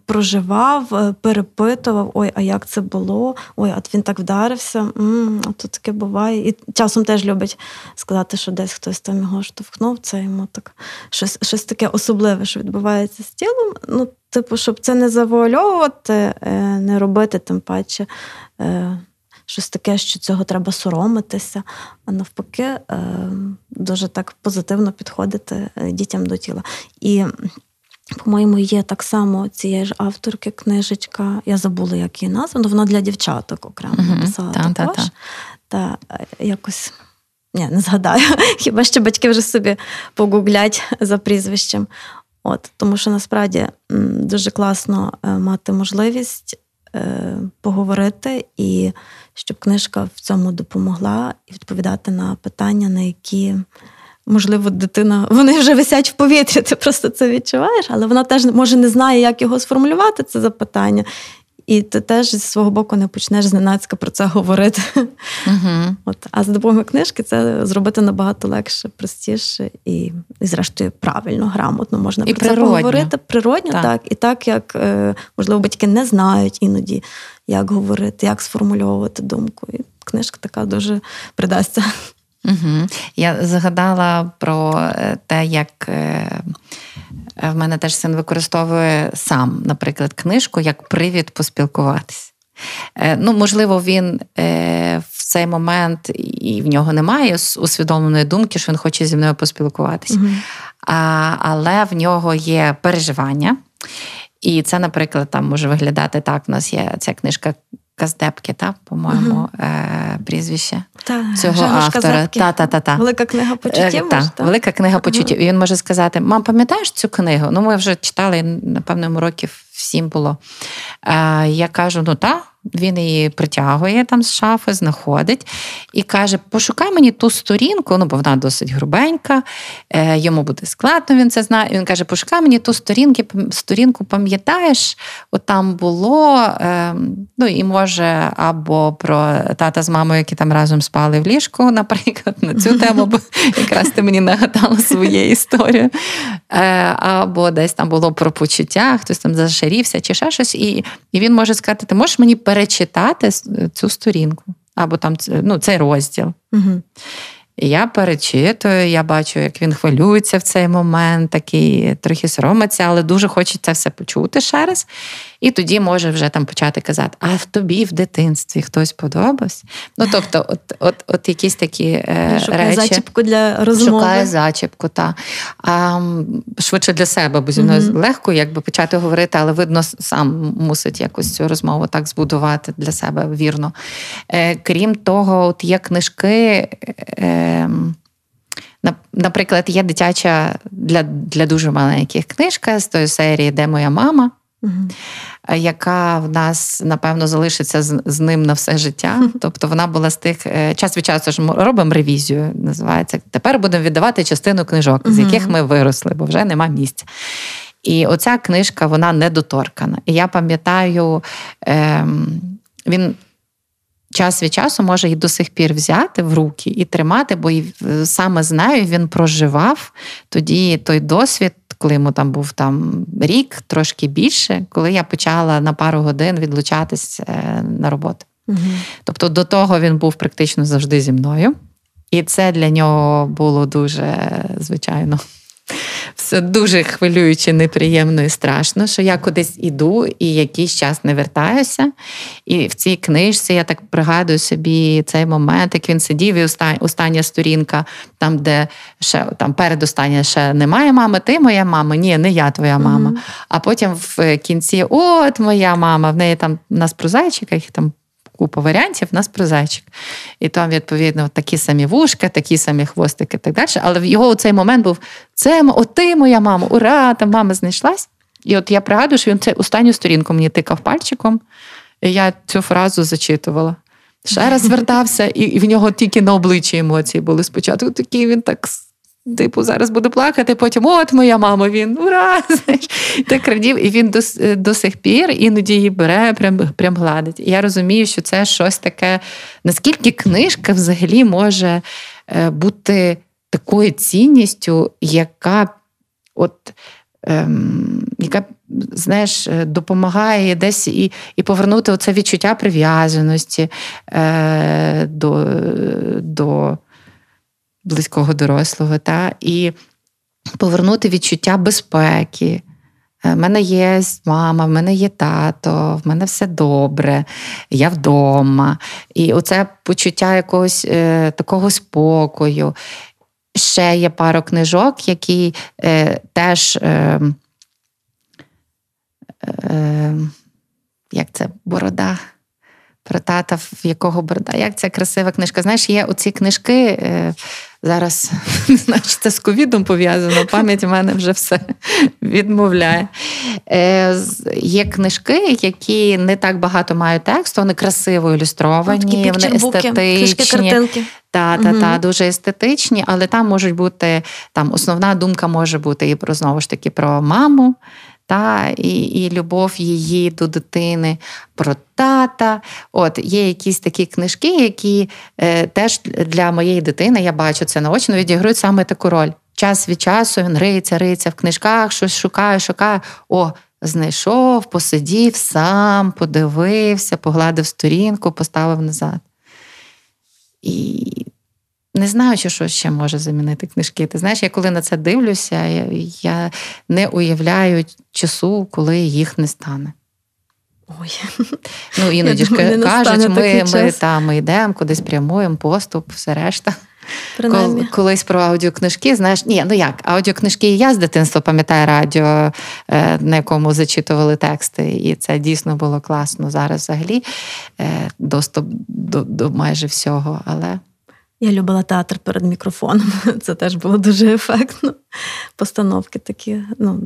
проживав, перепитував: ой, а як це було? Ой, а він так вдарився, М-м, а то таке буває. І часом теж любить сказати, що десь хтось там його штовхнув, це йому так щось щось таке особливе, що відбувається з тілом. Ну, типу, щоб це не завуальовувати, е, не робити, тим паче. Е, щось таке, що цього треба соромитися, а навпаки, е, дуже так позитивно підходити дітям до тіла. І, по-моєму, є так само цієї ж авторки книжечка. Я забула, як її назва, але вона для дівчаток окремо написала та, також. Та, та. та якось ні, не згадаю. Хіба що батьки вже собі погуглять за прізвищем. От, Тому що насправді дуже класно е, мати можливість е, поговорити, і щоб книжка в цьому допомогла і відповідати на питання, на які. Можливо, дитина, вони вже висять в повітрі, ти просто це відчуваєш, але вона теж може не знає, як його сформулювати, це запитання. І ти теж зі свого боку не почнеш зненацька про це говорити. uh От, А за допомогою книжки це зробити набагато легше, простіше і, і зрештою, правильно, грамотно можна і про це поговорити. Природньо, так. так. І так, як, е, можливо, батьки не знають іноді, як говорити, як сформульовувати думку. І книжка така дуже придасться. Угу. Я згадала про е, те, як е, в мене теж син використовує сам, наприклад, книжку як привід поспілкуватись. Е, ну, Можливо, він в цей момент і в нього немає усвідомленої думки, що він хоче зі мною поспілкуватись. Угу. А, Але в нього є переживання. І це, наприклад, там може виглядати так. У нас є ця книжка Каздепки, так, по-моєму, е, прізвище та, цього автора. Та, та, та, та. Велика книга почуттів. Е, та, та, Велика книга почуттів. Угу. І він може сказати: Мам, пам'ятаєш цю книгу? Ну, ми вже читали, напевно, років всім було. Е, Я кажу: ну так, він її притягує там з шафи, знаходить і каже: Пошукай мені ту сторінку, ну бо вона досить грубенька, е, йому буде складно, він це знає. Він каже: Пошукай мені ту сторінки, сторінку, пам'ятаєш, от там було, е, ну і може, або про тата з мамою, які там разом спали в ліжку, наприклад, на цю тему, бо якраз ти мені нагадала свою історію. Е, або десь там було про почуття, хтось там зашарівся чи ще щось. І, і він може сказати: Ти можеш мені перечитати цю сторінку або там ну, цей розділ. Угу. І я перечитую, я бачу, як він хвилюється в цей момент, такий трохи соромиться, але дуже хочеться все почути ще раз. І тоді може вже там почати казати, а в тобі в дитинстві хтось подобався. Ну, тобто, от от, от якісь такі е, Шукає речі. зачіпку для розмови. Шукає зачіпку, так. Швидше для себе, бо зі мною mm-hmm. легко якби почати говорити, але видно, сам мусить якось цю розмову так збудувати для себе вірно. Е, Крім того, от є книжки. Е, Наприклад, є дитяча для для дуже маленьких книжка з тої серії, де моя мама угу. яка в нас, напевно, залишиться з, з ним на все життя. Тобто вона була з тих е, час від часу ж робимо ревізію, називається. Тепер будемо віддавати частину книжок, з яких ми виросли, бо вже нема місця. І оця книжка вона недоторкана. І я пам'ятаю, ем, він. Час від часу може і до сих пір взяти в руки і тримати, бо і саме з нею він проживав тоді той досвід, коли йому там був там рік, трошки більше, коли я почала на пару годин відлучатись е, на роботу. Угу. Тобто до того він був практично завжди зі мною. І це для нього було дуже, звичайно, все дуже хвилююче, неприємно і страшно, що я кудись іду і якийсь час не вертаюся. І в цій книжці я так пригадую собі цей момент, як він сидів, і остання сторінка, там, де ще там передостання ще немає мами, ти моя мама, ні, не я твоя мама. Mm-hmm. А потім в кінці, от моя мама, в неї там у нас про зайчика, їх там купа варіантів, у нас про зайчик. І там, відповідно, такі самі вушка, такі самі хвостики і так далі. Але в його цей момент був: це от ти моя мама, ура! Там мама знайшлась. І от я пригадую, що він це останню сторінку мені тикав пальчиком, і я цю фразу зачитувала. Ще раз звертався, і в нього тільки на обличчі емоції були спочатку. Такий він так Типу, зараз буду плакати, потім от моя мама, він ура! Так радів. І він до до сих пір іноді її бере, прям прям гладить. І я розумію, що це щось таке, наскільки книжка взагалі може е, бути такою цінністю, яка от. Ем, яка, знаєш, допомагає десь і і повернути оце відчуття прив'язаності е, до, до близького дорослого, та, і повернути відчуття безпеки. Е, мене є мама, в мене є тато, в мене все добре, я вдома. І оце почуття якогось е, такого спокою. Ще є пару книжок, які е, теж, е, е, як це, борода. Про тата, в якого борода. Як ця красива книжка? Знаєш, є оці книжки. Е, Зараз не знаю, чи це з ковідом пов'язано, пам'ять в мене вже все відмовляє. Е, Є книжки, які не так багато мають тексту, вони красиво ілюстровані, ну, вони естетичні. Та, та, та, дуже естетичні, але там можуть бути там основна думка може бути і про знову ж таки про маму та, і і любов її до дитини, про тата. От Є якісь такі книжки, які е, теж для моєї дитини, я бачу це наочно, відіграють саме таку роль. Час від часу він риється, риється в книжках, щось шукає, шукає. О, знайшов, посидів сам, подивився, погладив сторінку, поставив назад. І не знаю, що ще може замінити книжки. Ти знаєш, я коли на це дивлюся, я, я не уявляю часу, коли їх не стане. Ой. Ну, іноді ж кажуть, ми ми, та, ми йдемо, кудись прямуємо, поступ, все решта. Кол, колись про аудіокнижки, знаєш, ні, ну як, аудіокнижки і я з дитинства пам'ятаю радіо, е, на якому зачитували тексти, і це дійсно було класно. Зараз взагалі е, доступ до, до майже всього. але... Я любила театр перед мікрофоном. Це теж було дуже ефектно. Постановки такі, ну,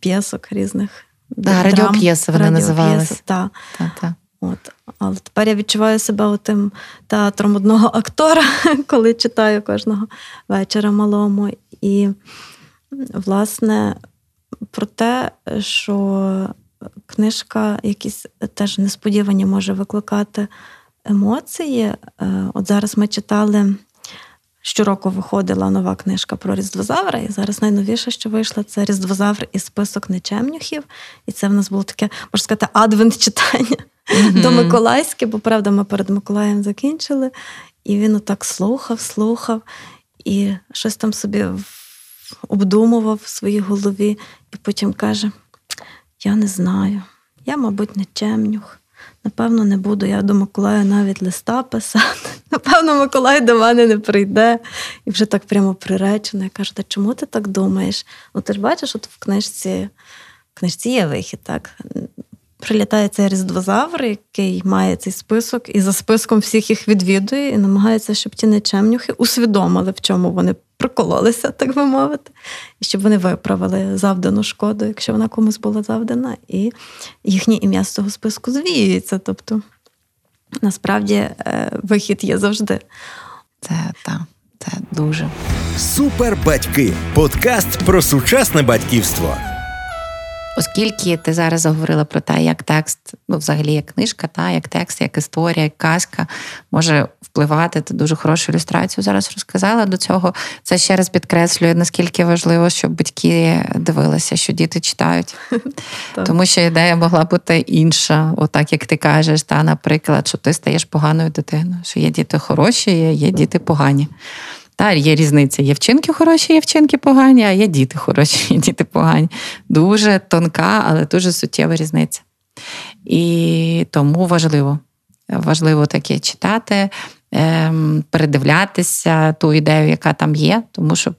п'єсок різних. Да, радіоп'єси вони називалися. Так. Та, та. От. Але тепер я відчуваю себе тим театром одного актора, коли читаю кожного вечора малому. І, власне, про те, що книжка якісь теж несподівані може викликати емоції. Е, от зараз ми читали. Щороку виходила нова книжка про Різдвозавра, і зараз найновіше, що вийшла, це Різдвозавр і список нечемнюхів. І це в нас було таке, можна сказати, адвент читання mm-hmm. до Миколаївське, бо правда, ми перед Миколаєм закінчили. І він отак слухав, слухав і щось там собі обдумував в своїй голові, і потім каже: Я не знаю, я, мабуть, не чемнюх. Напевно, не буду я до Миколая навіть листа писати. Напевно, Миколай до мене не прийде. І вже так прямо приречено. Я кажу, та чому ти так думаєш? Ну, ти ж бачиш, от в книжці в книжці є вихід, так? Прилітає цей різдвозавр, який має цей список, і за списком всіх їх відвідує, і намагається, щоб ті нечемнюхи усвідомили, в чому вони прокололися, так би мовити, і щоб вони виправили завдану шкоду, якщо вона комусь була завдана, і їхнє ім'я з цього списку звіюється. Тобто, насправді, е, вихід є завжди. Це так, це дуже Супер батьки. Подкаст про сучасне батьківство. Оскільки ти зараз заговорила про те, як текст, ну, взагалі, як книжка, та, як текст, як історія, як казка може впливати, ти дуже хорошу ілюстрацію зараз розказала до цього. Це ще раз підкреслює, наскільки важливо, щоб батьки дивилися, що діти читають. Тому що ідея могла бути інша, отак як ти кажеш, та, наприклад, що ти стаєш поганою дитиною, що є діти хороші, є діти погані. Та, Є різниця. Є вчинки хороші, є вчинки погані, а є діти хороші, є діти погані. Дуже тонка, але дуже суттєва різниця. І тому важливо. Важливо таке читати, ем, передивлятися ту ідею, яка там є, тому що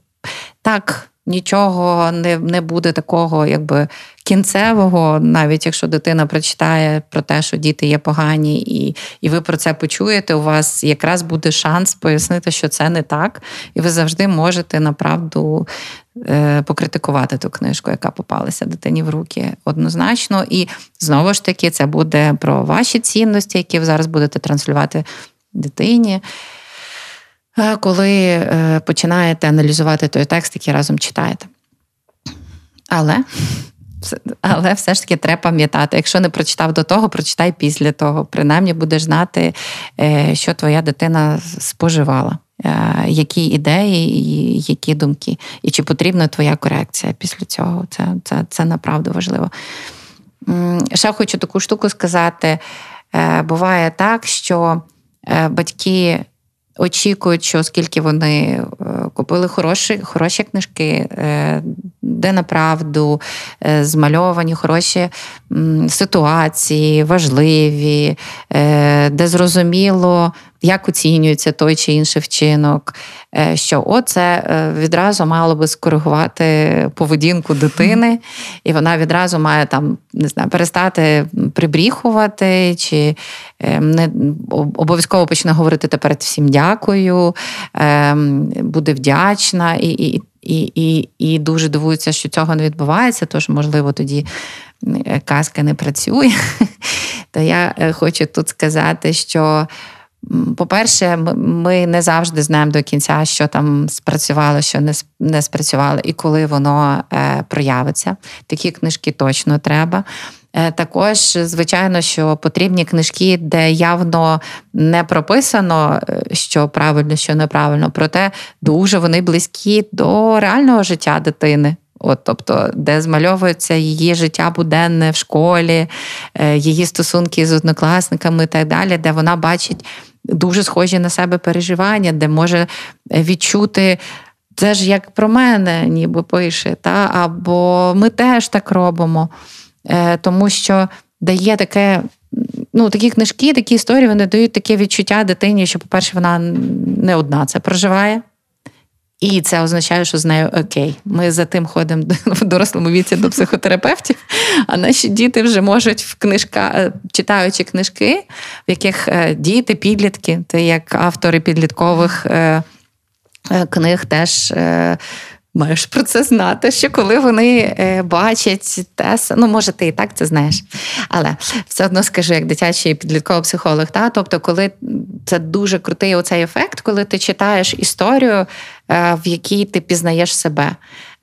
так. Нічого не не буде такого, якби кінцевого, навіть якщо дитина прочитає про те, що діти є погані, і і ви про це почуєте, у вас якраз буде шанс пояснити, що це не так, і ви завжди можете направду е, покритикувати ту книжку, яка попалася дитині в руки однозначно. І знову ж таки, це буде про ваші цінності, які ви зараз будете транслювати дитині. Коли е, починаєте аналізувати той текст, який разом читаєте. Але але все ж таки треба пам'ятати, якщо не прочитав до того, прочитай після того. Принаймні будеш знати, е, що твоя дитина споживала, е, які ідеї і які думки, і чи потрібна твоя корекція після цього. Це, це, Це направду важливо. Ще хочу таку штуку сказати: буває так, що батьки очікують, що оскільки вони е, купили хороші хороші книжки, е, де направду е, змальовані хороші ситуації, важливі, де зрозуміло як оцінюється той чи інший вчинок, е, що оце е, відразу мало би скоригувати поведінку дитини, і вона відразу має там не знаю, перестати прибріхувати, чи е, не обов'язково почне говорити тепер всім дякую, буде вдячна і, і, і, і, і дуже дивується, що цього не відбувається, тож, можливо, тоді. Казка не працює, то я хочу тут сказати, що по-перше, ми не завжди знаємо до кінця, що там спрацювало, що не спрацювало, і коли воно е, проявиться. Такі книжки точно треба. Е, також, звичайно, що потрібні книжки, де явно не прописано, е, що правильно, що неправильно, проте дуже вони близькі до реального життя дитини. От, Тобто, де змальовується її життя буденне в школі, її стосунки з однокласниками і так далі, де вона бачить дуже схожі на себе переживання, де може відчути. Це ж як про мене, ніби пише, та? або ми теж так робимо. Е, Тому що дає таке, ну, такі книжки, такі історії, вони дають таке відчуття дитині, що, по-перше, вона не одна це проживає. І це означає, що з нею окей. Ми за тим ходимо в дорослому віці до психотерапевтів, а наші діти вже можуть в книжка, е, читаючи книжки, в яких е, діти, підлітки, ти як автори підліткових е, книг теж Маєш про це знати, що коли вони е, бачать те, ну може ти і так це знаєш, але все одно скажу, як дитячий підлітковий психолог. Та? Тобто, коли це дуже крутий оцей ефект, коли ти читаєш історію, е, в якій ти пізнаєш себе,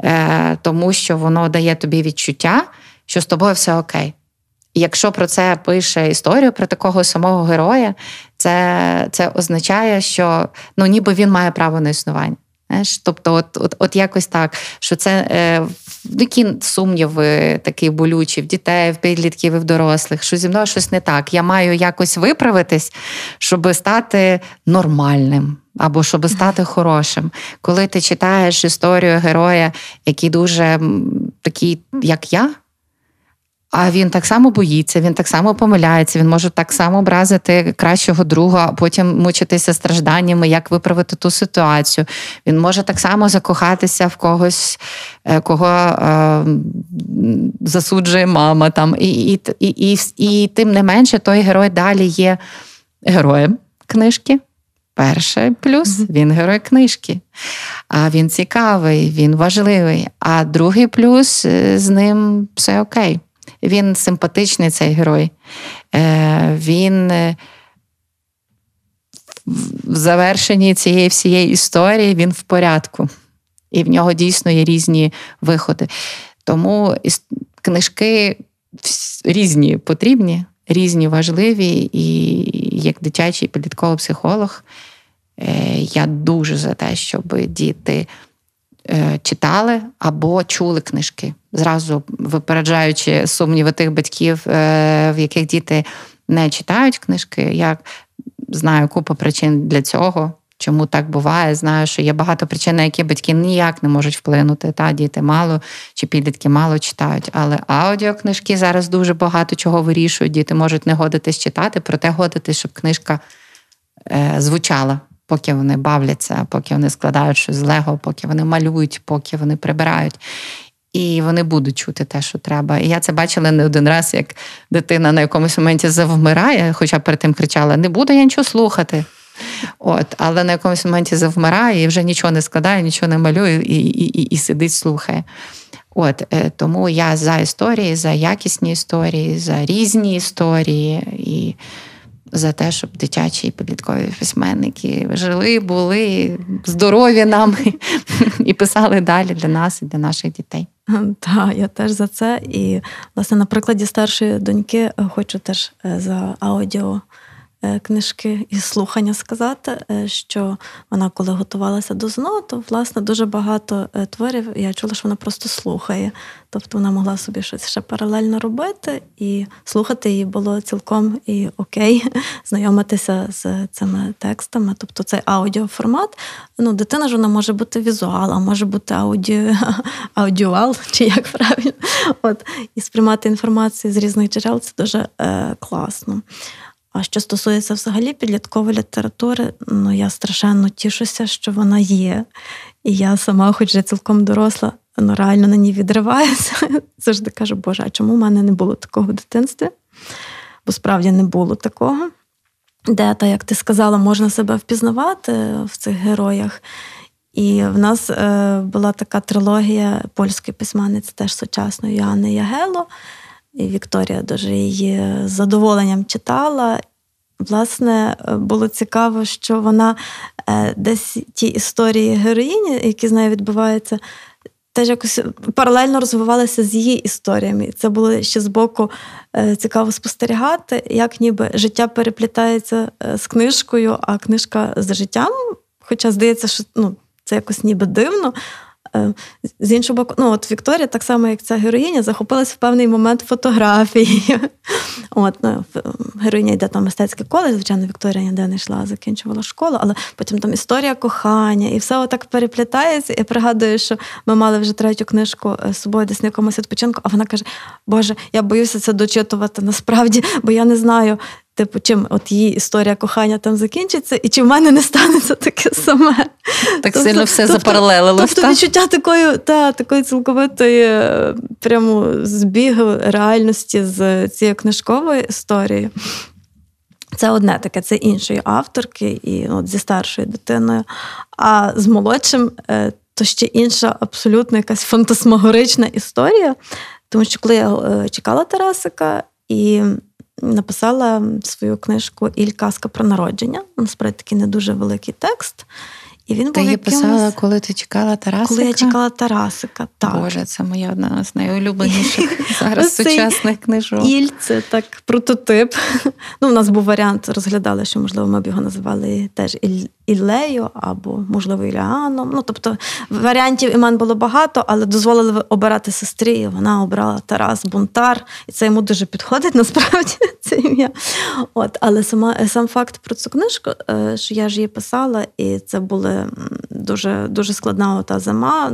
е, тому що воно дає тобі відчуття, що з тобою все окей. Якщо про це пише історію про такого самого героя, це це означає, що ну ніби він має право на існування. Знаєш? Тобто, от от, от якось так, що це е, які сумніви такі болючі в дітей, в підлітків і в дорослих, що зі мною щось не так. Я маю якось виправитись, щоб стати нормальним. Або щоб стати хорошим. Коли ти читаєш історію героя, який дуже такий, як я, а він так само боїться, він так само помиляється, він може так само образити кращого друга, потім мучитися стражданнями, як виправити ту ситуацію. Він може так само закохатися в когось, е, кого е, засуджує мама. Там. І, і, і, і, і тим не менше, той герой далі є героєм книжки. Перший плюс він герой книжки. А він цікавий, він важливий. А другий плюс е, з ним все окей. Він симпатичний цей герой. Е, він е, в завершенні цієї всієї історії він в порядку. І в нього дійсно є різні виходи. Тому книжки різні потрібні, різні важливі, і як дитячий підлітковий психолог. Е, я дуже за те, щоб діти читали або чули книжки, зразу випереджаючи сумніви тих батьків, е, в яких діти не читають книжки. Я знаю купу причин для цього. Чому так буває? Знаю, що є багато причин, на які батьки ніяк не можуть вплинути. Та діти мало чи підлітки мало читають. Але аудіокнижки зараз дуже багато чого вирішують. Діти можуть не годитись читати, проте годитись, щоб книжка е, звучала поки вони бавляться, поки вони складають щось з лего, поки вони малюють, поки вони прибирають. І вони будуть чути те, що треба. І я це бачила не один раз, як дитина на якомусь моменті завмирає, хоча перед тим кричала: не буду я нічого слухати. От, Але на якомусь моменті завмирає і вже нічого не складає, нічого не малює і і, і, і сидить, слухає. От, е, Тому я за історії, за якісні історії, за різні історії. І за те, щоб дитячі і підліткові письменники жили, були здорові нам і писали далі для нас і для наших дітей. Так, я теж за це. І, власне, на прикладі старшої доньки е, хочу теж е, за аудіо книжки і слухання сказати, е, що вона, коли готувалася до ЗНО, то власне дуже багато е, творів. Я чула, що вона просто слухає. Тобто вона могла собі щось ще паралельно робити, і слухати її було цілком і окей, знайомитися з цими текстами. Тобто цей аудіоформат. Ну, дитина ж вона може бути візуал, а може бути ауді... аудіуал, чи як правильно. От, І сприймати інформацію з різних джерел це дуже е, класно. А що стосується взагалі підліткової літератури, ну я страшенно тішуся, що вона є. І я сама, хоч вже цілком доросла, ну реально на ній відриваюся. Завжди кажу, Боже, а чому в мене не було такого в дитинстві? Бо справді не було такого. Де, та, як ти сказала, можна себе впізнавати в цих героях. І в нас е, була така трилогія польської письменниці, теж сучасної Яни Ягело. І Вікторія дуже її з задоволенням читала. Власне, було цікаво, що вона е, десь ті історії героїні, які з нею відбуваються, теж якось паралельно розвивалися з її історіями. Це було ще з боку е, цікаво спостерігати, як ніби життя переплітається е, з книжкою, а книжка з життям. Хоча здається, що ну, це якось ніби дивно. Е, з іншого боку, ну от Вікторія, так само, як ця героїня, захопилась в певний момент фотографією. От, ну, Героїня йде там мистецький коледж, звичайно, Вікторія ніде не йшла, закінчувала школу, але потім там історія кохання, і все отак переплітається. Я пригадую, що ми мали вже третю книжку е, з собою десь на якомусь відпочинку, а вона каже: Боже, я боюся це дочитувати насправді, бо я не знаю, Типу, чим от її історія кохання там закінчиться, і чи в мене не станеться таке саме. Так тобто, сильно все тобто, запаралелилось. Тобто відчуття такої та, такої цілковитої е, прямо збігу реальності з цією книжковою історією. Це одне таке, це іншої авторки, і от зі старшою дитиною. А з молодшим е, то ще інша абсолютно якась фантасмагорична історія. Тому що коли я е, чекала Тарасика і написала свою книжку Іль казка про народження. Насправді такий не дуже великий текст. І він Ти її писала, коли ти чекала Тарасика? Коли я чекала Тарасика, так. Боже, це моя одна з найулюбленіших зараз сучасних книжок. Іль це так прототип. Ну, У нас був варіант, розглядали, що, можливо, ми б його називали теж Іллею або, можливо, Іліаном. Ну, тобто варіантів імен було багато, але дозволили обирати сестрі, і вона обрала Тарас Бунтар, і це йому дуже підходить насправді це ім'я. От, Але сама, сам факт про цю книжку, е, що я ж її писала, і це були дуже дуже складна ота зима.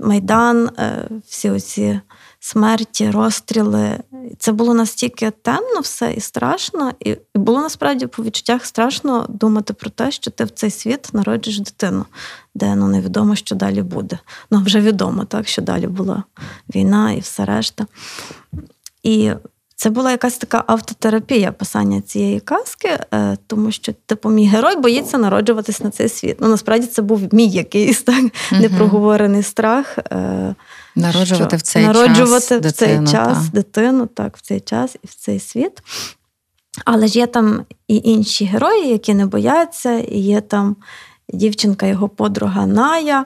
Майдан, е, всі оці смерті, розстріли. Це було настільки темно все і страшно, і було насправді по відчуттях страшно думати про те, що ти в цей світ народжуєш дитину, де ну невідомо, що далі буде. Ну вже відомо, так, що далі була війна і все решта. І це була якась така автотерапія писання цієї казки, е, тому що типу, мій герой боїться народжуватись на цей світ. Ну насправді це був мій якийсь так непроговорений страх. Е, народжувати що, в цей народжувати час в цей час та. дитину, так, в цей час і в цей світ. Але ж є там і інші герої, які не бояться, і є там дівчинка, його подруга Ная.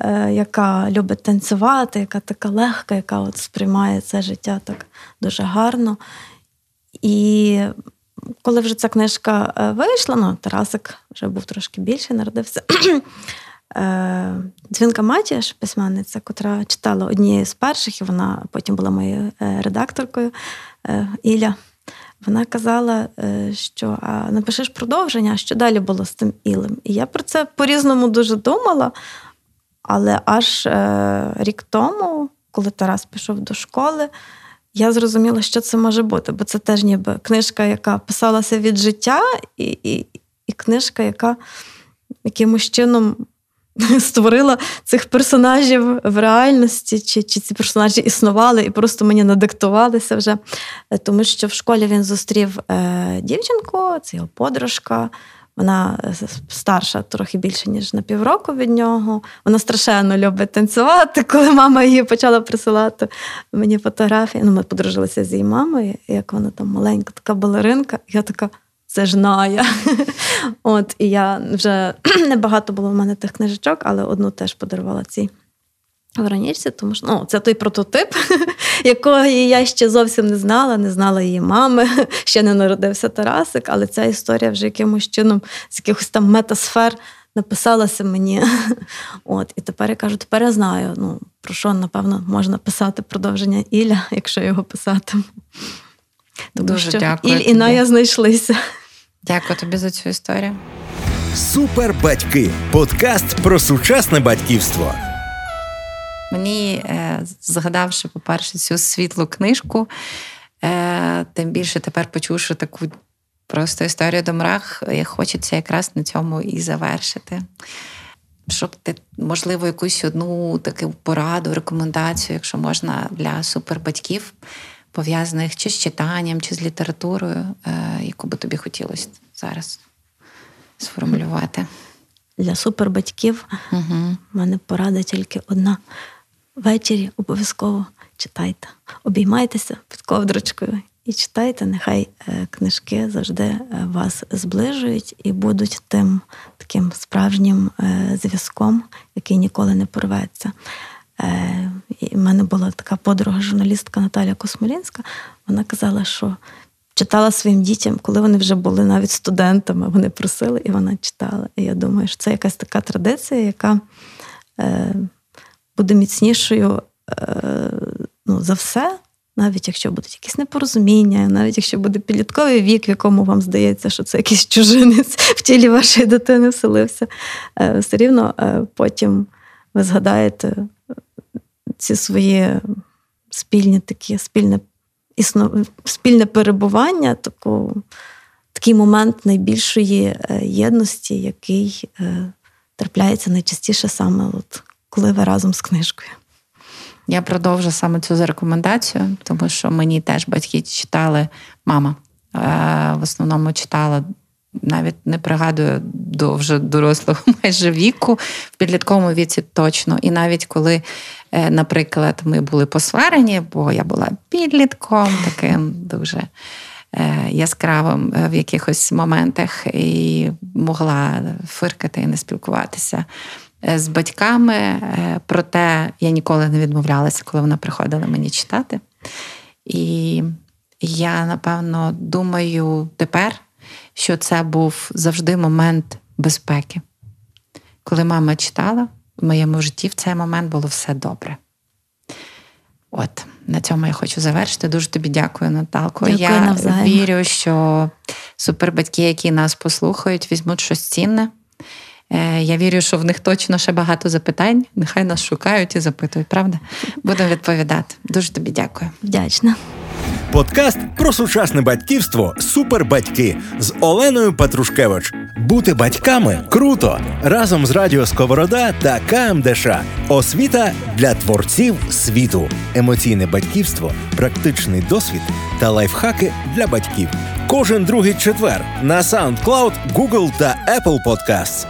Е, яка любить танцювати, яка така легка, яка от сприймає це життя так дуже гарно. І коли вже ця книжка е, вийшла, ну, Тарасик вже був трошки більший, народився. Е, Дзвінка Матіаш, письменниця, котра читала однією з перших, і вона потім була моєю редакторкою Іля. Вона казала, що напишеш продовження, що далі було з тим Ілем. І я про це по-різному дуже думала. Але аж рік тому, коли Тарас пішов до школи, я зрозуміла, що це може бути, бо це теж ніби книжка, яка писалася від життя, і і, і книжка, яка якимось чином створила цих персонажів в реальності, чи чи ці персонажі існували і просто мені надиктувалися вже. Тому що в школі він зустрів е, дівчинку, це його подружка. Вона е, старша трохи більше, ніж на півроку від нього. Вона страшенно любить танцювати. Коли мама її почала присилати мені фотографії, ну ми подружилися з її мамою, як вона там маленька, така балеринка. Я така. Це ж Ная. От, І я вже небагато було в мене тих книжечок, але одну теж подарувала цій Веронічці, тому що ну, це той прототип, якого я ще зовсім не знала, не знала її мами, ще не народився Тарасик, але ця історія вже якимось чином з якихось там метасфер написалася мені. От, І тепер я кажу, тепер я знаю, ну, про що, напевно, можна писати продовження Ілля, якщо його писати. Тому Дуже що дякую. Іль і Ная знайшлися. Дякую тобі за цю історію. Супер батьки. Подкаст про сучасне батьківство. Мені, е, згадавши, по-перше, цю світлу книжку, е, тим більше тепер почувши таку просто історію до мрах, хочеться якраз на цьому і завершити. Щоб ти, можливо, якусь одну таку пораду, рекомендацію, якщо можна, для супербатьків, пов'язаних чи з читанням, чи з літературою, е, яку би тобі хотілося зараз сформулювати. Для супербатьків угу. в мене порада тільки одна ввечері обов'язково читайте. Обіймайтеся під ковдрочкою і читайте. Нехай е, книжки завжди е, вас зближують і будуть тим таким справжнім е, зв'язком, який ніколи не порветься. У мене була така подруга, журналістка Наталя Космолінська. Вона казала, що читала своїм дітям, коли вони вже були навіть студентами, вони просили і вона читала. І я думаю, що це якась така традиція, яка буде міцнішою е, ну, за все, навіть якщо будуть якісь непорозуміння, навіть якщо буде підлітковий вік, в якому вам здається, що це якийсь чужинець в тілі вашої дитини вселився, е, все рівно е, потім ви згадаєте ці свої спільні такі, спільне існо, спільне перебування, таку, такий момент найбільшої єдності, який трапляється найчастіше саме от коли ви разом з книжкою. Я продовжу саме цю за рекомендацію, тому що мені теж батьки читали, мама е, в основному читала. Навіть не пригадую до вже дорослого майже віку, в підлітковому віці точно. І навіть коли, е, наприклад, ми були посварені, бо я була підлітком, таким дуже е, яскравим в якихось моментах, і могла фиркати і не спілкуватися з батьками. Е, проте я ніколи не відмовлялася, коли вона приходила мені читати. І я, напевно, думаю тепер, що це був завжди момент безпеки. Коли мама читала, в моєму житті в цей момент було все добре. От, на цьому я хочу завершити. Дуже тобі дякую, Наталко. Дякую я навзаєм. вірю, що супербатьки, які нас послухають, візьмуть щось цінне. Е, я вірю, що в них точно ще багато запитань. Нехай нас шукають і запитують, правда? Будемо відповідати. Дуже тобі дякую. Вдячна. Подкаст про сучасне батьківство Супербатьки з Оленою Петрушкевич. Бути батьками круто разом з Радіо Сковорода та КМДШ. Освіта для творців світу, емоційне батьківство, практичний досвід та лайфхаки для батьків. Кожен другий четвер на SoundCloud, Google та Apple Podcasts.